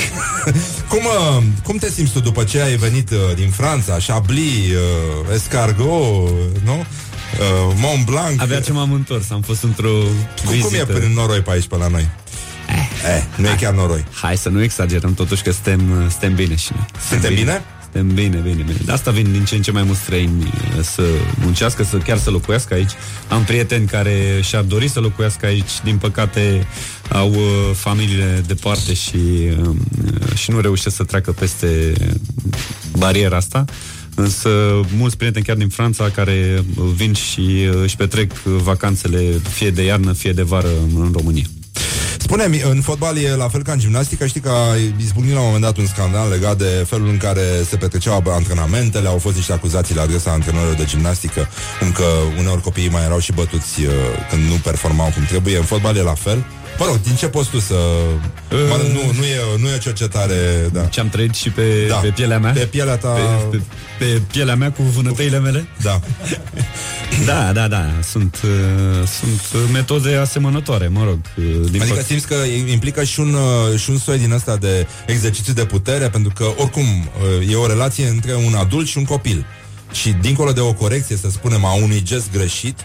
cum, uh, cum te simți tu după ce ai venit uh, din Franța, Chablis, uh, Escargot, nu? Uh, Mont Blanc. Abia ce m-am întors, am fost într-o Cum, vizită. cum e prin noroi pe aici, pe la noi? Eh, nu e chiar noroi. Hai să nu exagerăm totuși că suntem, suntem bine și noi. Suntem bine? Suntem bine, bine, bine. De asta vin din ce în ce mai mulți străini uh, să muncească, să chiar să locuiască aici. Am prieteni care și-ar dori să locuiască aici, din păcate au uh, familiile departe și, uh, și nu reușesc să treacă peste bariera asta. Însă mulți prieteni chiar din Franța care uh, vin și uh, își petrec uh, vacanțele fie de iarnă, fie de vară în România. Spune-mi, în fotbal e la fel ca în gimnastică, știi că a izbucnit la un moment dat un scandal legat de felul în care se petreceau antrenamentele, au fost niște acuzații la adresa antrenorilor de gimnastică, cum că uneori copiii mai erau și bătuți uh, când nu performau cum trebuie. În fotbal e la fel? Mă rog, din ce poți tu să... Mă rog, nu, nu, e, nu e o cercetare... Da. Ce am trăit și pe, Da. pe pielea mea. Pe pielea ta... Pe, pe, pe pielea mea cu vânătăile mele? Da. da, da, da. Sunt, uh, sunt metode asemănătoare, mă rog. uh, Din Adică păc- simți că implică și un, uh, și un soi din ăsta de exercițiu de putere, pentru că, oricum, uh, e o relație între un adult și un copil. Și dincolo de o corecție, să spunem, a unui gest greșit,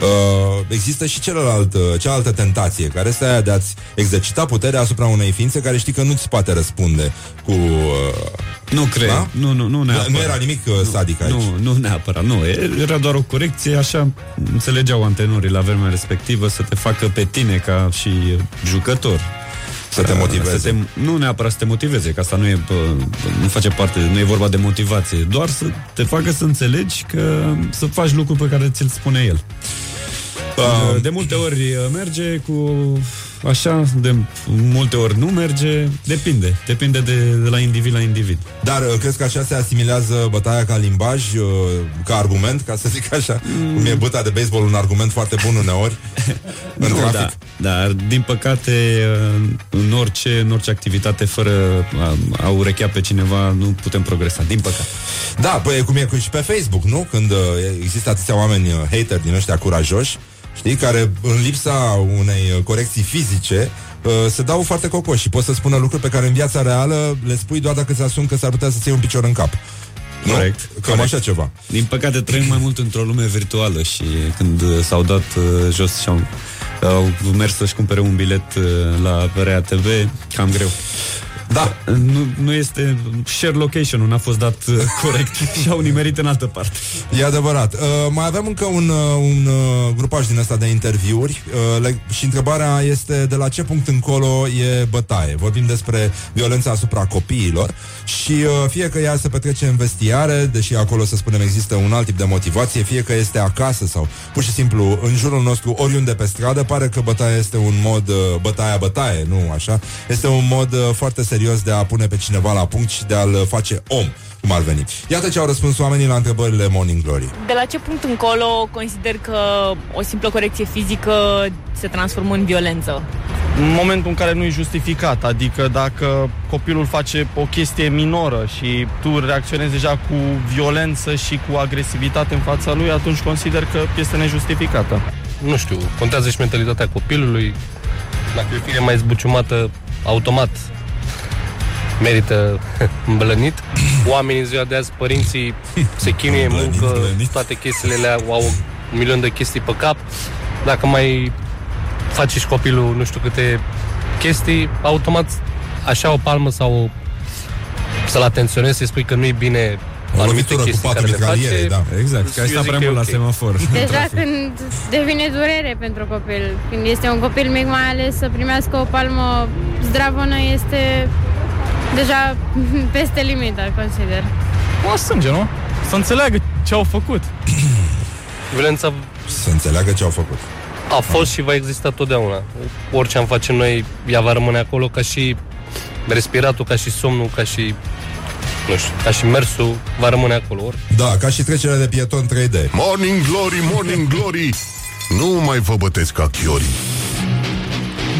uh, există și celălalt, uh, cealaltă tentație, care este aia de a-ți exercita puterea asupra unei ființe care știi că nu-ți poate răspunde cu... Uh, Nu cred. Da? Nu, nu, nu neapărat. Nu era nimic uh, sadic aici. Nu, nu neapărat, nu. E- Era doar o corecție, așa înțelegeau antenorii la vremea respectivă să te facă pe tine ca și uh, jucător. Să te motiveze. Să te, nu neapărat să te motiveze, că asta nu e, bă, nu face parte, nu e vorba de motivație, doar să te facă să înțelegi că să faci lucruri pe care ți-l spune el. Um, De multe ori uh, merge cu așa, de multe ori nu merge, depinde, depinde de, de la individ la individ. Dar uh, crezi că așa se asimilează bătaia ca limbaj, uh, ca argument, ca să zic așa? Mm. Cum e băta de baseball un argument foarte bun uneori în Nu, trafic? da, dar din păcate uh, în orice, în orice activitate fără a, a urechea pe cineva nu putem progresa, din păcate. Da, păi cum e cu- și pe Facebook, nu? Când uh, există atâția oameni uh, hater din ăștia curajoși, știi, care în lipsa unei uh, corecții fizice uh, se dau foarte cocoși și pot să spună lucruri pe care în viața reală le spui doar dacă îți asumi că s-ar putea să-ți iei un picior în cap. Nu? Corect. Cam corect. așa ceva. Din păcate trăim mai mult într-o lume virtuală și când uh, s-au dat uh, jos și au, au mers să-și cumpere un bilet uh, la Rea TV, cam greu. Da. Nu, nu este share location-ul n-a fost dat uh, corect și au nimerit în altă parte. E adevărat. Uh, mai avem încă un, uh, un uh, grupaj din asta de interviuri uh, le- și întrebarea este de la ce punct încolo e bătaie. Vorbim despre violența asupra copiilor și uh, fie că ea se petrece în vestiare, deși acolo, să spunem, există un alt tip de motivație, fie că este acasă sau pur și simplu în jurul nostru, oriunde pe stradă, pare că bătaia este un mod, uh, bătaia, bătaie, nu așa? Este un mod uh, foarte serios de a pune pe cineva la punct și de a-l face om, cum ar veni. Iată ce au răspuns oamenii la întrebările Morning Glory. De la ce punct încolo consider că o simplă corecție fizică se transformă în violență? În momentul în care nu e justificat, adică dacă copilul face o chestie minoră și tu reacționezi deja cu violență și cu agresivitate în fața lui, atunci consider că este nejustificată. Nu știu, contează și mentalitatea copilului. Dacă e o fire mai zbuciumată, automat merită îmblănit. Oamenii în ziua de azi, părinții se chinuie în muncă, toate chestiile le au, au un milion de chestii pe cap. Dacă mai faci și copilul nu știu câte chestii, automat așa o palmă sau să-l atenționezi, să-i spui că nu-i bine O anumite lovitură cu chestii patru care le mitraliere, face. da. Exact, că ai eu stat zic prea că e mult la ok. semafor. Deja când devine durere pentru copil, când este un copil mic mai ales să primească o palmă zdravănă este deja peste limită, consider. O sânge, nu? Să înțeleagă ce au făcut. Violența Să înțeleagă ce au făcut. a fost și va exista totdeauna. Orice am face noi, ea va rămâne acolo ca și respiratul, ca și somnul, ca și nu știu, ca și mersul va rămâne acolo. Ori Da, ca și trecerea de pieton 3D. Morning Glory, Morning Glory Nu mai vă bătesc ca chiorii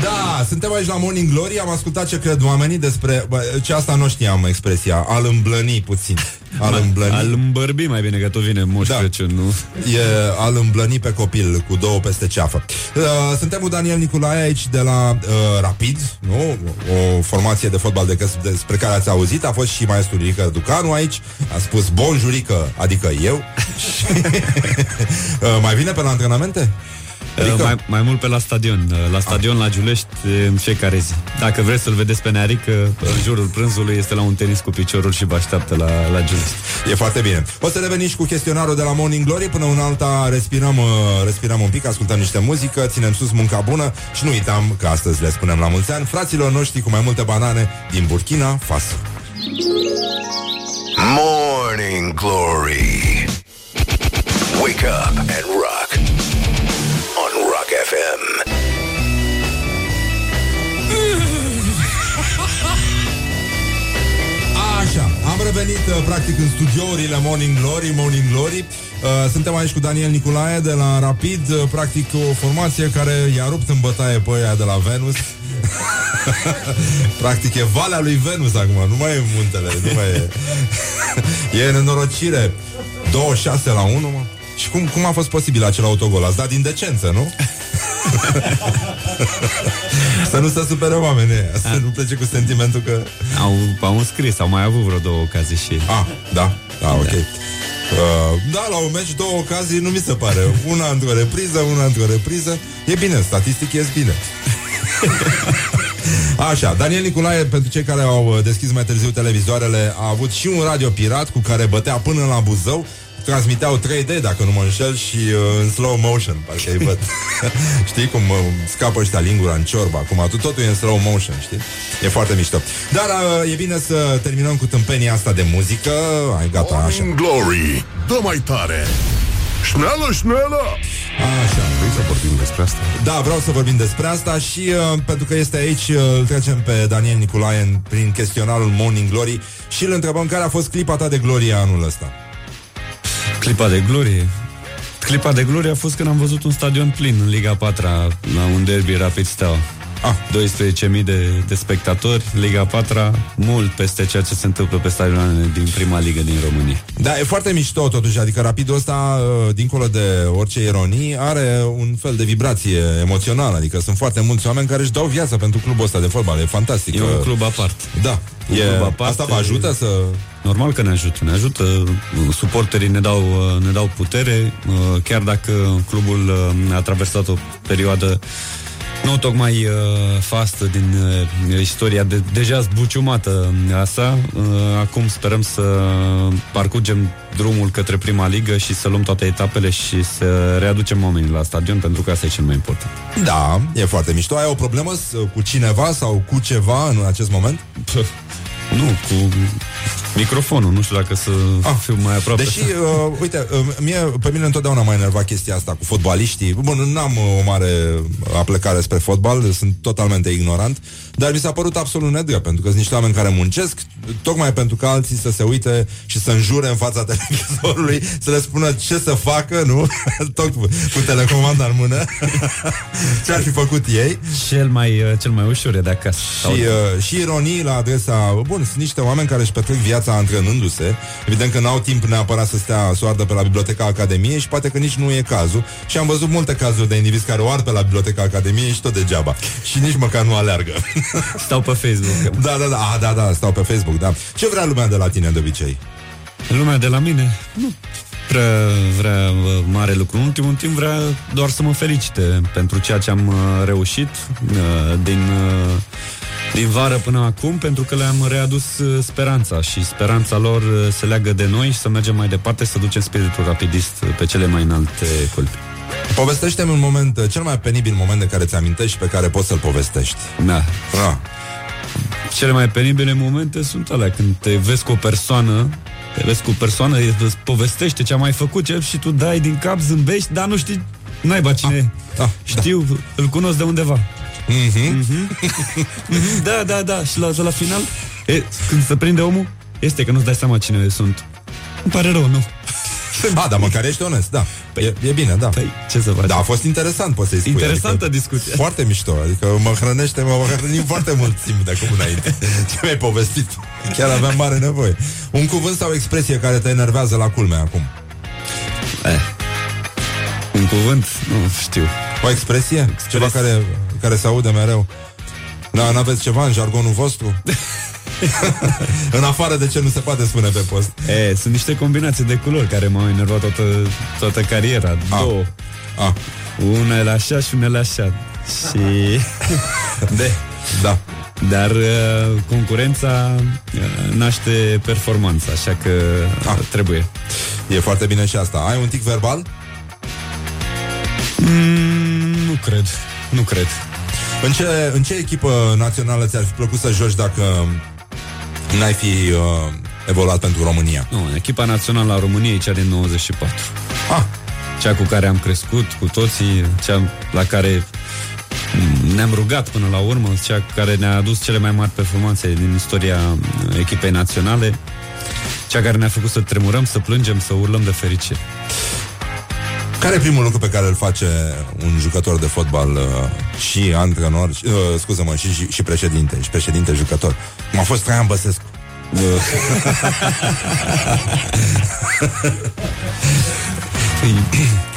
Da, suntem aici la Morning Glory Am ascultat ce cred oamenii despre bă, Ce asta nu știam expresia Al îmblăni puțin Al îmblăni Al îmbărbi mai bine, că tot vine Moș Da. Crăciun, nu? E al îmblăni pe copil Cu două peste ceafă uh, Suntem cu Daniel Nicolae aici de la uh, Rapid nu? O formație de fotbal de căs- despre care ați auzit A fost și maestru Rică Ducanu aici A spus bonjurică, adică eu uh, Mai vine pe la antrenamente? Adică... Mai, mai mult pe la stadion. Uh, La stadion, la Giulești, uh, în fiecare zi. Dacă vreți să-l vedeți pe Nearică, în jurul prânzului este la un tenis cu piciorul și vă așteaptă la, la Giulești. E foarte bine. O să revenim și cu chestionarul de la Morning Glory. Până în alta respirăm, uh, respirăm un pic, ascultăm niște muzică, ținem sus munca bună și nu uitam că astăzi le spunem la mulți ani fraților noștri cu mai multe banane din Burkina Faso. Morning Glory. Wake up and rock. Am revenit uh, practic în studiourile Morning Glory, Morning Glory. Uh, suntem aici cu Daniel Nicolae de la Rapid, uh, practic o formație care i-a rupt în bătaie pe aia de la Venus. practic e Valea lui Venus acum, nu mai e muntele, nu mai e... e nenorocire. 26 la 1, mă. Și cum, cum a fost posibil acel autogol? Ați dat din decență, nu? să nu se supere oamenii ăia, Să nu plece cu sentimentul că... Au, au înscris, au mai avut vreo două ocazii și... Ah, da, da, ok. Uh, da, la un meci două ocazii nu mi se pare. Una într-o repriză, una într-o repriză. E bine, statistic e bine. Așa, Daniel Nicolae, pentru cei care au uh, deschis mai târziu televizoarele, a avut și un radio pirat cu care bătea până la Buzău, transmiteau 3D, dacă nu mă înșel, și uh, în slow motion, parcă îi văd. știi cum uh, scapă ăștia lingura în ciorba, acum tu totul e în slow motion, știi? E foarte mișto. Dar uh, e bine să terminăm cu tâmpenia asta de muzică. Ai gata, așa. Morning Glory, dă mai tare Șneală, șneală Așa. Vrei să vorbim despre asta? Da, vreau să vorbim despre asta și uh, pentru că este aici, uh, îl trecem pe Daniel Nicolae în, prin chestionarul Morning Glory și îl întrebăm care a fost clipa ta de glorie anul ăsta. Clipa de glorie. Clipa de glorie a fost când am văzut un stadion plin în Liga 4 la un derby Rapid Steaua. Ah. 12.000 de, de spectatori, Liga 4 mult peste ceea ce se întâmplă pe stadionele din prima ligă din România. Da, e foarte mișto totuși, adică rapidul ăsta, uh, dincolo de orice ironii, are un fel de vibrație emoțională, adică sunt foarte mulți oameni care își dau viața pentru clubul ăsta de fotbal, e fantastic. E Uh, un club apart. Da, Un e, club apart, asta vă ajută să... Normal că ne ajută, ne ajută. Suporterii ne dau, ne dau putere, uh, chiar dacă clubul uh, a traversat o perioadă nu tocmai uh, fastă din uh, istoria de, deja zbuciumată a sa. Uh, acum sperăm să parcurgem drumul către prima ligă și să luăm toate etapele și să readucem oamenii la stadion, pentru că asta e cel mai important. Da, e foarte mișto. Ai o problemă s- cu cineva sau cu ceva în acest moment? Păh, nu, cu microfonul, nu știu dacă să ah. fiu mai aproape. Deși, uh, uite, uh, mie, pe mine întotdeauna m-a enervat chestia asta cu fotbaliștii. Bun, n-am uh, o mare aplecare spre fotbal, sunt totalmente ignorant, dar mi s-a părut absolut nedrept, pentru că sunt niște oameni care muncesc, tocmai pentru că alții să se uite și să înjure în fața televizorului, să le spună ce să facă, nu? Tot cu, cu telecomanda în mână. ce ar fi făcut ei. Cel mai, uh, cel mai ușor e de acasă. Și, uh, și ironii la adresa... Bun, sunt niște oameni care își petrec viața antrenându-se. Evident că n-au timp neapărat să stea soardă pe la Biblioteca Academiei și poate că nici nu e cazul. Și am văzut multe cazuri de indivizi care o ard pe la Biblioteca Academiei și tot degeaba. Și nici măcar nu aleargă. Stau pe Facebook. Da, da, da, a, da, da, stau pe Facebook, da. Ce vrea lumea de la tine de obicei? Lumea de la mine nu prea vrea uh, mare lucru. În ultimul timp vrea doar să mă felicite pentru ceea ce am uh, reușit uh, din, uh, din vară până acum, pentru că le-am readus uh, speranța și speranța lor uh, se leagă de noi și să mergem mai departe, să ducem spiritul rapidist uh, pe cele mai înalte culmi. Povestește-mi un moment, uh, cel mai penibil moment de care ți amintești și pe care poți să-l povestești. Da. Ah. Cele mai penibile momente sunt alea când te vezi cu o persoană te vezi cu o persoană, îți povestește ce a mai făcut ce, și tu dai din cap, zâmbești, dar nu știi naiba cine e. Ah, Știu, da. îl cunosc de undeva. Mm-hmm. Mhm, da, da, da. Și la, la final, e, când se prinde omul, este că nu-ți dai seama cine sunt. Îmi pare rău, nu. A, dar măcar ești onest, da. E, e bine, da. Păi, ce să faci? Da, a fost interesant, poți să-i spui. Interesantă adică, discuție. Foarte mișto, adică mă hrănește, mă hrănim foarte mult timp de acum înainte. Ce mi-ai povestit? Chiar aveam mare nevoie. Un cuvânt sau expresie care te enervează la culme acum? Eh. Un cuvânt? Nu știu. O expresie? Ceva care, care se aude mereu? Da, n-aveți ceva în jargonul vostru? în afară de ce nu se poate spune pe post. E, sunt niște combinații de culori care m-au enervat toată, toată cariera. A. Două. A. Unele așa și unele așa. Și... de. Da. Dar uh, concurența uh, naște performanța, așa că A. trebuie. E foarte bine și asta. Ai un tic verbal? Mm, nu cred. Nu cred. În ce, în ce echipă națională ți-ar fi plăcut să joci dacă n-ai fi uh, evoluat pentru România? Nu, echipa națională a României, cea din 94. Ah. Cea cu care am crescut, cu toții, cea la care ne-am rugat până la urmă, cea care ne-a adus cele mai mari performanțe din istoria uh, echipei naționale, cea care ne-a făcut să tremurăm, să plângem, să urlăm de fericire. Care e primul lucru pe care îl face un jucător de fotbal uh, și antrenor, și, uh, scuză-mă, și, și, și președinte, și președinte jucător? M-a fost Traian Băsescu. Uh,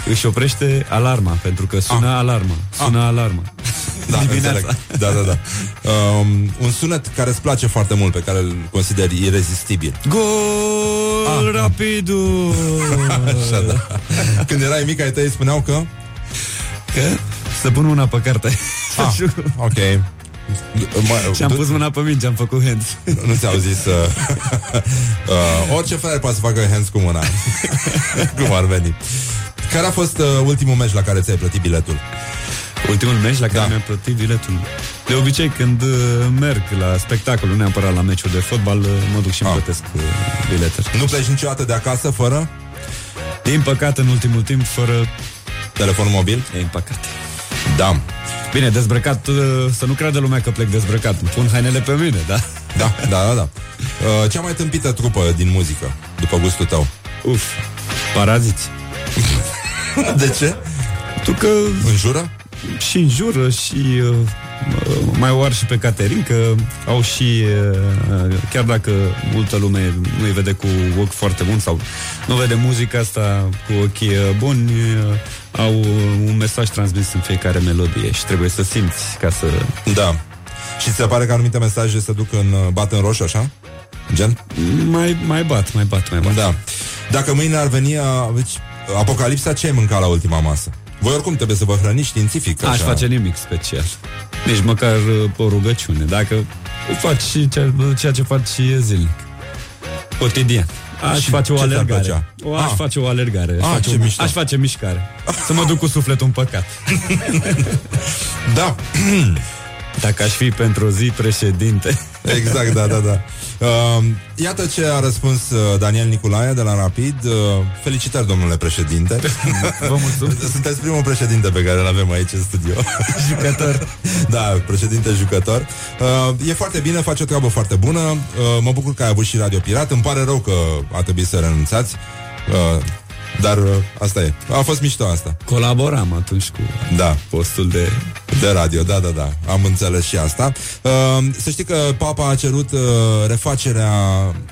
Își oprește alarma, pentru că sună ah. alarma. Sună ah. alarma. Da, Dimineața. înțeleg. Da, da, da. Um, un sunet care îți place foarte mult, pe care îl consideri irezistibil. Gol, ah. rapidul! Așa, da. Când erai mic, ai tăi spuneau că... Că? Să pun mâna pe carte. Ah, ok. Ma, și am pus mâna pe minge, am făcut hands. Nu ți-au zis uh, uh, Orice fraier poate să facă hands cu mâna Cum ar veni Care a fost uh, ultimul meci la care ți-ai plătit biletul? Ultimul meci la care da. mi-am plătit biletul De obicei când uh, merg la spectacol Nu neapărat la meciuri de fotbal uh, Mă duc și îmi Ah. plătesc uh, biletele Nu pleci niciodată de acasă fără? Din păcate în ultimul timp Fără Telefon mobil? Din păcate Da Bine, dezbrăcat, uh, să nu creadă lumea că plec dezbrăcat Pun hainele pe mine, da? Da, da, da, da. Uh, Cea mai tâmpită trupă din muzică După gustul tău Uf, paraziți De ce? Tu că Înjură? și în jură și uh, mai o ar și pe Caterin că au și uh, chiar dacă multă lume nu îi vede cu ochi foarte buni sau nu vede muzica asta cu ochi uh, buni uh, au un mesaj transmis în fiecare melodie și trebuie să simți ca să... Da Și ți se pare că anumite mesaje se duc în uh, bat în roșu, așa? Gen? Mai, mai bat, mai bat, mai bat. Da Dacă mâine ar veni a, deci, apocalipsa, ce ai mâncat la ultima masă? Voi oricum trebuie să vă hrăniți științific Aș așa. face nimic special. Nici măcar uh, o rugăciune. Dacă faci și ce, ceea ce faci și zilnic. Cotidian. Aș Și face o ce ți-ar alergare. plăcea? O, aș Ah. face o alergare. Aș, Ah, face, ce o, mișto. aș face mișcare. Să mă duc cu sufletul în păcat. Da Dacă aș fi pentru o zi președinte. Exact, da, da, da. Uh, Iată ce a răspuns uh, Daniel Nicolae de la Rapid. Uh, Felicitări, domnule președinte. Vă mulțumesc. Sunteți primul președinte pe care îl avem aici în studio. Jucător. Da, președinte jucător. Uh, E foarte bine, face o treabă foarte bună. Uh, Mă bucur că ai avut și Radio Pirat. Îmi pare rău că a trebuit să renunțați. Uh, Dar uh, asta e A fost mișto asta Colaboram atunci cu Da postul de... de radio, da, da, da, am înțeles și asta. Uh, să știi că Papa a cerut uh, refacerea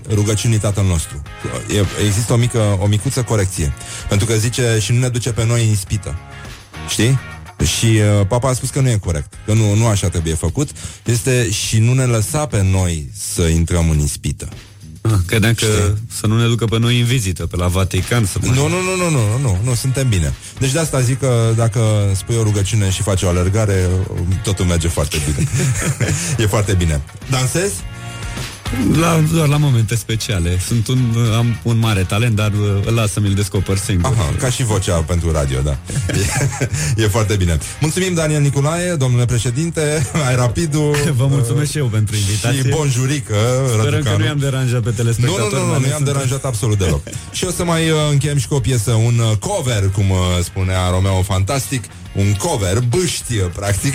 rugăciunii Tatăl nostru. E, există o mică, o micuță corecție. Pentru că zice și nu ne duce pe noi în ispită. Știi? Și uh, Papa a spus că nu e corect, că nu, nu așa trebuie făcut. Este și nu ne lăsa pe noi să intrăm în ispită. Ah, credeam că să nu ne ducă pe noi în vizită, pe la Vatican. Să Nu, nu, nu, nu, nu, nu, nu, nu, suntem bine. Deci de asta zic că dacă spui o rugăciune și faci o alergare, totul merge foarte bine. e foarte bine. Dansezi? La, doar la momente speciale. Sunt un, am un mare talent, dar uh, îl las să mi-l descoper singur. Aha, ca și vocea pentru radio, da. E, e foarte bine. Mulțumim, Daniel Nicolae, domnule președinte, ai rapidul. Vă mulțumesc și eu pentru invitație. Și bonjurică, Sperăm că Răducanu. nu i-am deranjat pe Nu, telespectatori. nu, nu, nu, mai nu ales i-am în- deranjat absolut deloc. și o să mai uh, încheiem și cu o piesă, un uh, cover, cum uh, spunea Romeo Fantastic, un cover, bâști, uh, practic.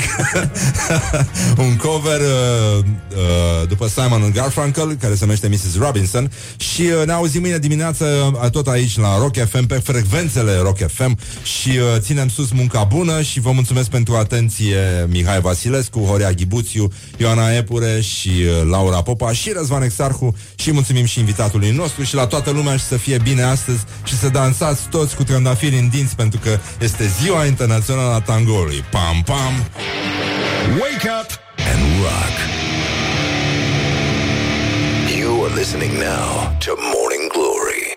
un cover uh, uh, după Simon and Garfunkel Garfunkel, care se numește Mrs. Robinson și uh, ne auzim mâine dimineață uh, tot aici la Rock FM, pe frecvențele Rock FM și uh, ținem sus munca bună și vă mulțumesc pentru atenție Mihai Vasilescu, Horea Ghibuțiu, Ioana Epure și uh, Laura Popa și Răzvan Exarhu și mulțumim și invitatului nostru și la toată lumea și să fie bine astăzi și să dansați toți cu trandafiri în dinți pentru că este ziua internațională a tangoului. Pam, pam! Wake up and rock. You are listening now to more.